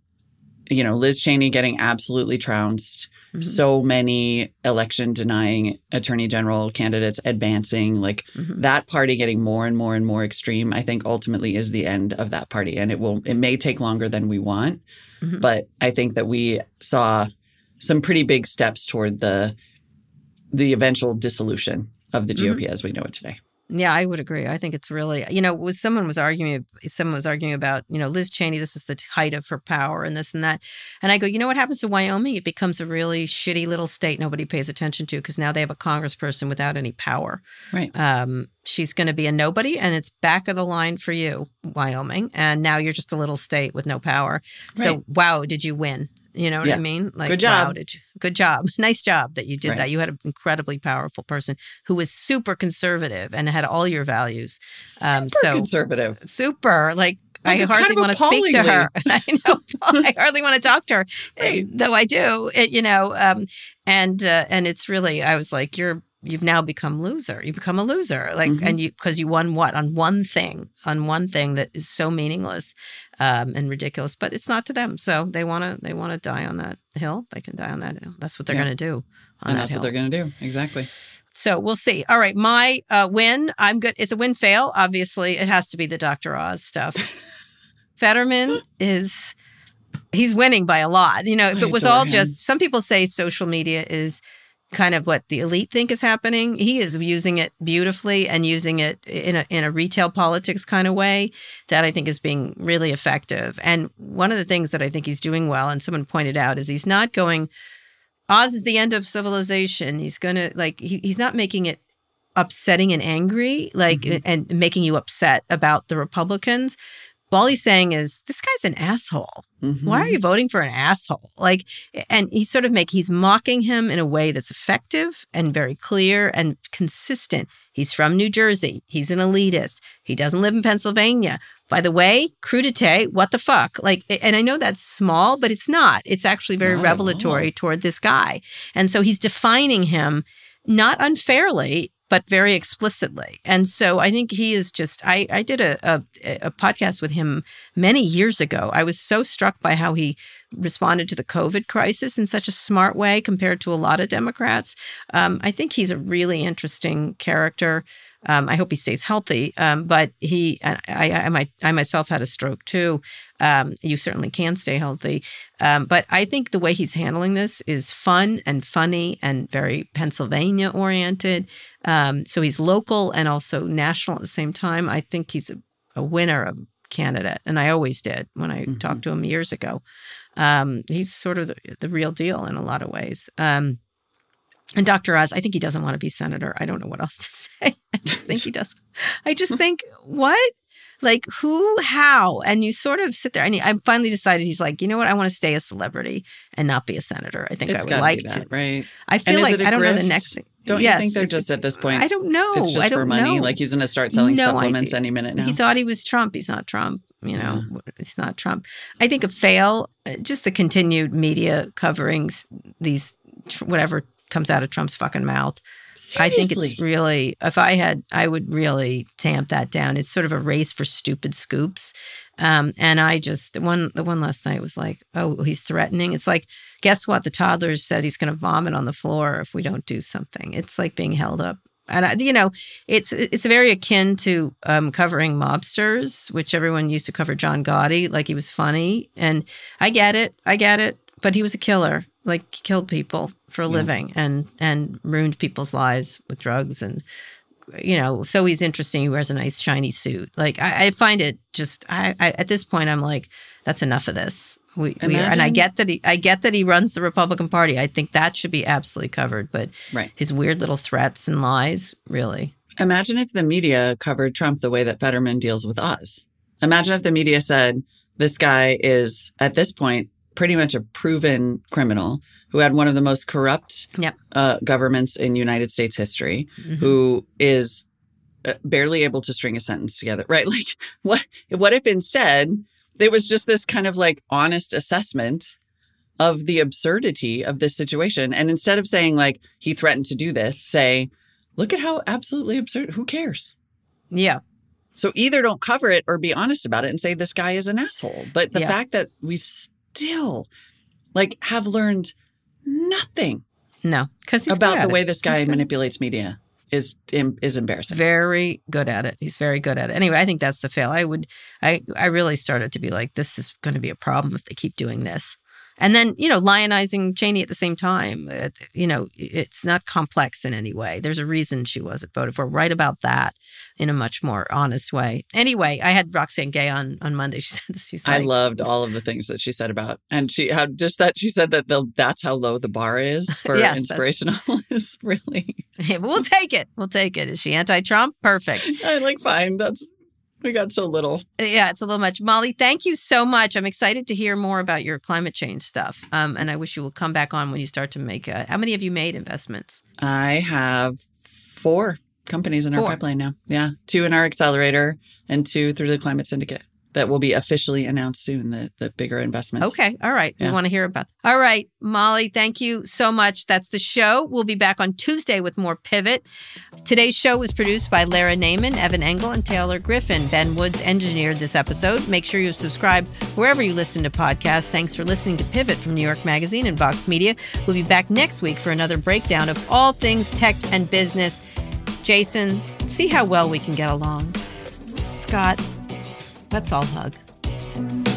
[SPEAKER 2] you know, Liz Cheney getting absolutely trounced,
[SPEAKER 1] Mhm.
[SPEAKER 2] so many election denying attorney general candidates advancing, like
[SPEAKER 1] Mhm.
[SPEAKER 2] that party getting more and more and more extreme, I think ultimately is the end of that party. And it will, it may take longer than we want,
[SPEAKER 1] Mhm.
[SPEAKER 2] but I think that we saw some pretty big steps toward the the eventual dissolution of the GOP as we know it today.
[SPEAKER 1] Yeah, I would agree. I think it's really, you know, was someone was arguing, someone was arguing about, you know, Liz Cheney. This is the height of her power, and this and that. And I go, you know, what happens to Wyoming? It becomes a really shitty little state nobody pays attention to because now they have a congressperson without any power.
[SPEAKER 2] Right.
[SPEAKER 1] Um, she's going to be a nobody, and it's back of the line for you, Wyoming. And now you're just a little state with no power. So, wow, did you win? You know what
[SPEAKER 2] Yeah.
[SPEAKER 1] I mean? Like,
[SPEAKER 2] Good
[SPEAKER 1] Wow,
[SPEAKER 2] job.
[SPEAKER 1] did you, good job. Nice job that you did
[SPEAKER 2] Right.
[SPEAKER 1] that. You had an incredibly powerful person who was super conservative and had all your values. Um,
[SPEAKER 2] Super
[SPEAKER 1] so-
[SPEAKER 2] conservative.
[SPEAKER 1] Super. Like, I hardly want to speak to her. I know. I hardly want to talk to her,
[SPEAKER 2] Right.
[SPEAKER 1] though I do. It, you know, um, and uh, and it's really. I was like, you're you've now become loser. You become a loser, like,
[SPEAKER 2] Mhm.
[SPEAKER 1] and you because you won what on one thing, on one thing that is so meaningless um, and ridiculous. But it's not to them, so they want to they want to die on that hill. They can die on that hill. That's what they're
[SPEAKER 2] Yeah.
[SPEAKER 1] going to do. On
[SPEAKER 2] And
[SPEAKER 1] that
[SPEAKER 2] that's
[SPEAKER 1] hill.
[SPEAKER 2] what they're going to do. Exactly.
[SPEAKER 1] So we'll see. All right, my uh, win. I'm good. It's a win fail. Obviously, it has to be the Dr. Oz stuff. Fetterman is he's winning by a lot. You know, if it was all just some people say social media is kind of what the elite think is happening. He is using it beautifully and using it in a in a retail politics kind of way that I think is being really effective. And one of the things that I think he's doing well, and someone pointed out, is he's not going. Oz is the end of civilization. He's gonna like he, he's not making it upsetting and angry, like mm-hmm. and making you upset about the Republicans. All he's saying is this guy's an asshole.
[SPEAKER 2] Mhm.
[SPEAKER 1] Why are you voting for an asshole? Like, and he's sort of make he's mocking him in a way that's effective and very clear and consistent. He's from New Jersey. He's an elitist. He doesn't live in Pennsylvania. By the way, crudité, what the fuck? Like, and I know that's small, but it's not. It's actually very
[SPEAKER 2] Not
[SPEAKER 1] revelatory toward this guy. And so he's defining him not unfairly, but very explicitly. And so I think he is just, I, I did a, a, a podcast with him many years ago. I was so struck by how he responded to the COVID crisis in such a smart way compared to a lot of Democrats. Um, I think he's a really interesting character. Um, I hope he stays healthy. Um, but he, I, I, I myself had a stroke too. Um, you certainly can stay healthy. Um, but I think the way he's handling this is fun and funny and very Pennsylvania oriented. Um, so he's local and also national at the same time. I think he's a, a winner of candidate, and I always did when I talked to him years ago. Um, he's sort of the, the real deal in a lot of ways. Um, and Dr. Oz, I think he doesn't want to be senator. I don't know what else to say. I just think he doesn't. I just think, what? Like, who, how? And you sort of sit there. And I finally decided he's like, you know what? I want to stay a celebrity and not be a senator. I think
[SPEAKER 2] It's
[SPEAKER 1] I would like
[SPEAKER 2] be
[SPEAKER 1] to.
[SPEAKER 2] right?
[SPEAKER 1] I feel like i don't know the next thing.
[SPEAKER 2] Don't you think they're just at this point?
[SPEAKER 1] I don't know.
[SPEAKER 2] It's just
[SPEAKER 1] I don't
[SPEAKER 2] for money.
[SPEAKER 1] know.
[SPEAKER 2] Like he's going to start selling
[SPEAKER 1] No
[SPEAKER 2] supplements
[SPEAKER 1] idea.
[SPEAKER 2] any minute now.
[SPEAKER 1] He thought he was Trump. He's not Trump. You know, it's not Trump. I think a fail, uh, just the continued media coverings, these whatever comes out of Trump's fucking mouth. I think it's really, if I had, I would really tamp that down. It's sort of a race for stupid scoops. Um, and I just, one, the one last night was like, oh, he's threatening. It's like, guess what? The toddlers said he's going to vomit on the floor if we don't do something. It's like being held up. And I, you know, it's it's very akin to um, covering mobsters, which everyone used to cover John Gotti, like he was funny. And I get it, I get it, but he was a killer, like killed people for a living and and ruined people's lives with drugs and you know. So he's interesting. He wears a nice shiny suit. Like I, I find it just. I, I at this point, I'm like, that's enough of this. We, we are, and I get that he, I get that he runs the Republican Party. I think that should be absolutely covered. But
[SPEAKER 2] Right.
[SPEAKER 1] his weird little threats and lies, really.
[SPEAKER 2] Imagine if the media covered Trump the way that Fetterman deals with us. Imagine if the media said this guy is at this point pretty much a proven criminal who had one of the most corrupt
[SPEAKER 1] Yep.
[SPEAKER 2] uh, governments in United States history,
[SPEAKER 1] Mhm.
[SPEAKER 2] who is uh, barely able to string a sentence together. Right? Like what? What if instead it was just this kind of like honest assessment of the absurdity of this situation, and instead of saying like he threatened to do this, say, look at how absolutely absurd. Who cares?
[SPEAKER 1] Yeah.
[SPEAKER 2] So either don't cover it or be honest about it and say this guy is an asshole. But the
[SPEAKER 1] Yeah.
[SPEAKER 2] fact that we still like have learned nothing
[SPEAKER 1] No, because
[SPEAKER 2] about the way this guy manipulates media is is embarrassing.
[SPEAKER 1] very good at it. He's very good at it. Anyway, I think that's the fail. I would, I, I really started to be like, this is going to be a problem if they keep doing this. And then, you know, lionizing Cheney at the same time. Uh, it, you know, it's not complex in any way. There's a reason she wasn't voted for. Write about that in a much more honest way. Anyway, I had Roxane Gay on on Monday. She said this. She's
[SPEAKER 2] I loved all of the things that she said about, and she how just that she said that the that's how low the bar is for
[SPEAKER 1] Yes,
[SPEAKER 2] inspirational is really.
[SPEAKER 1] we'll take it. We'll take it. Is she anti-Trump? Perfect.
[SPEAKER 2] I like fine. That's we got so little.
[SPEAKER 1] Yeah, it's a little much. Molly, thank you so much. I'm excited to hear more about your climate change stuff. Um, and I wish you will come back on when you start to make. Uh, how many have you made investments?
[SPEAKER 2] I have four companies in our pipeline now. Yeah, two in our accelerator and two through the climate syndicate. That will be officially announced soon. The the bigger investments.
[SPEAKER 1] Okay. All right. We want to hear about. All right, Molly, thank you so much. That's the show. We'll be back on Tuesday with more Pivot. Today's show was produced by Lara Naaman, Evan Engel, and Taylor Griffin. Ben Woods engineered this episode. Make sure you subscribe wherever you listen to podcasts. Thanks for listening to Pivot from New York Magazine and Vox Media. We'll be back next week for another breakdown of all things tech and business. Jason, see how well we can get along. Scott, Let's all hug.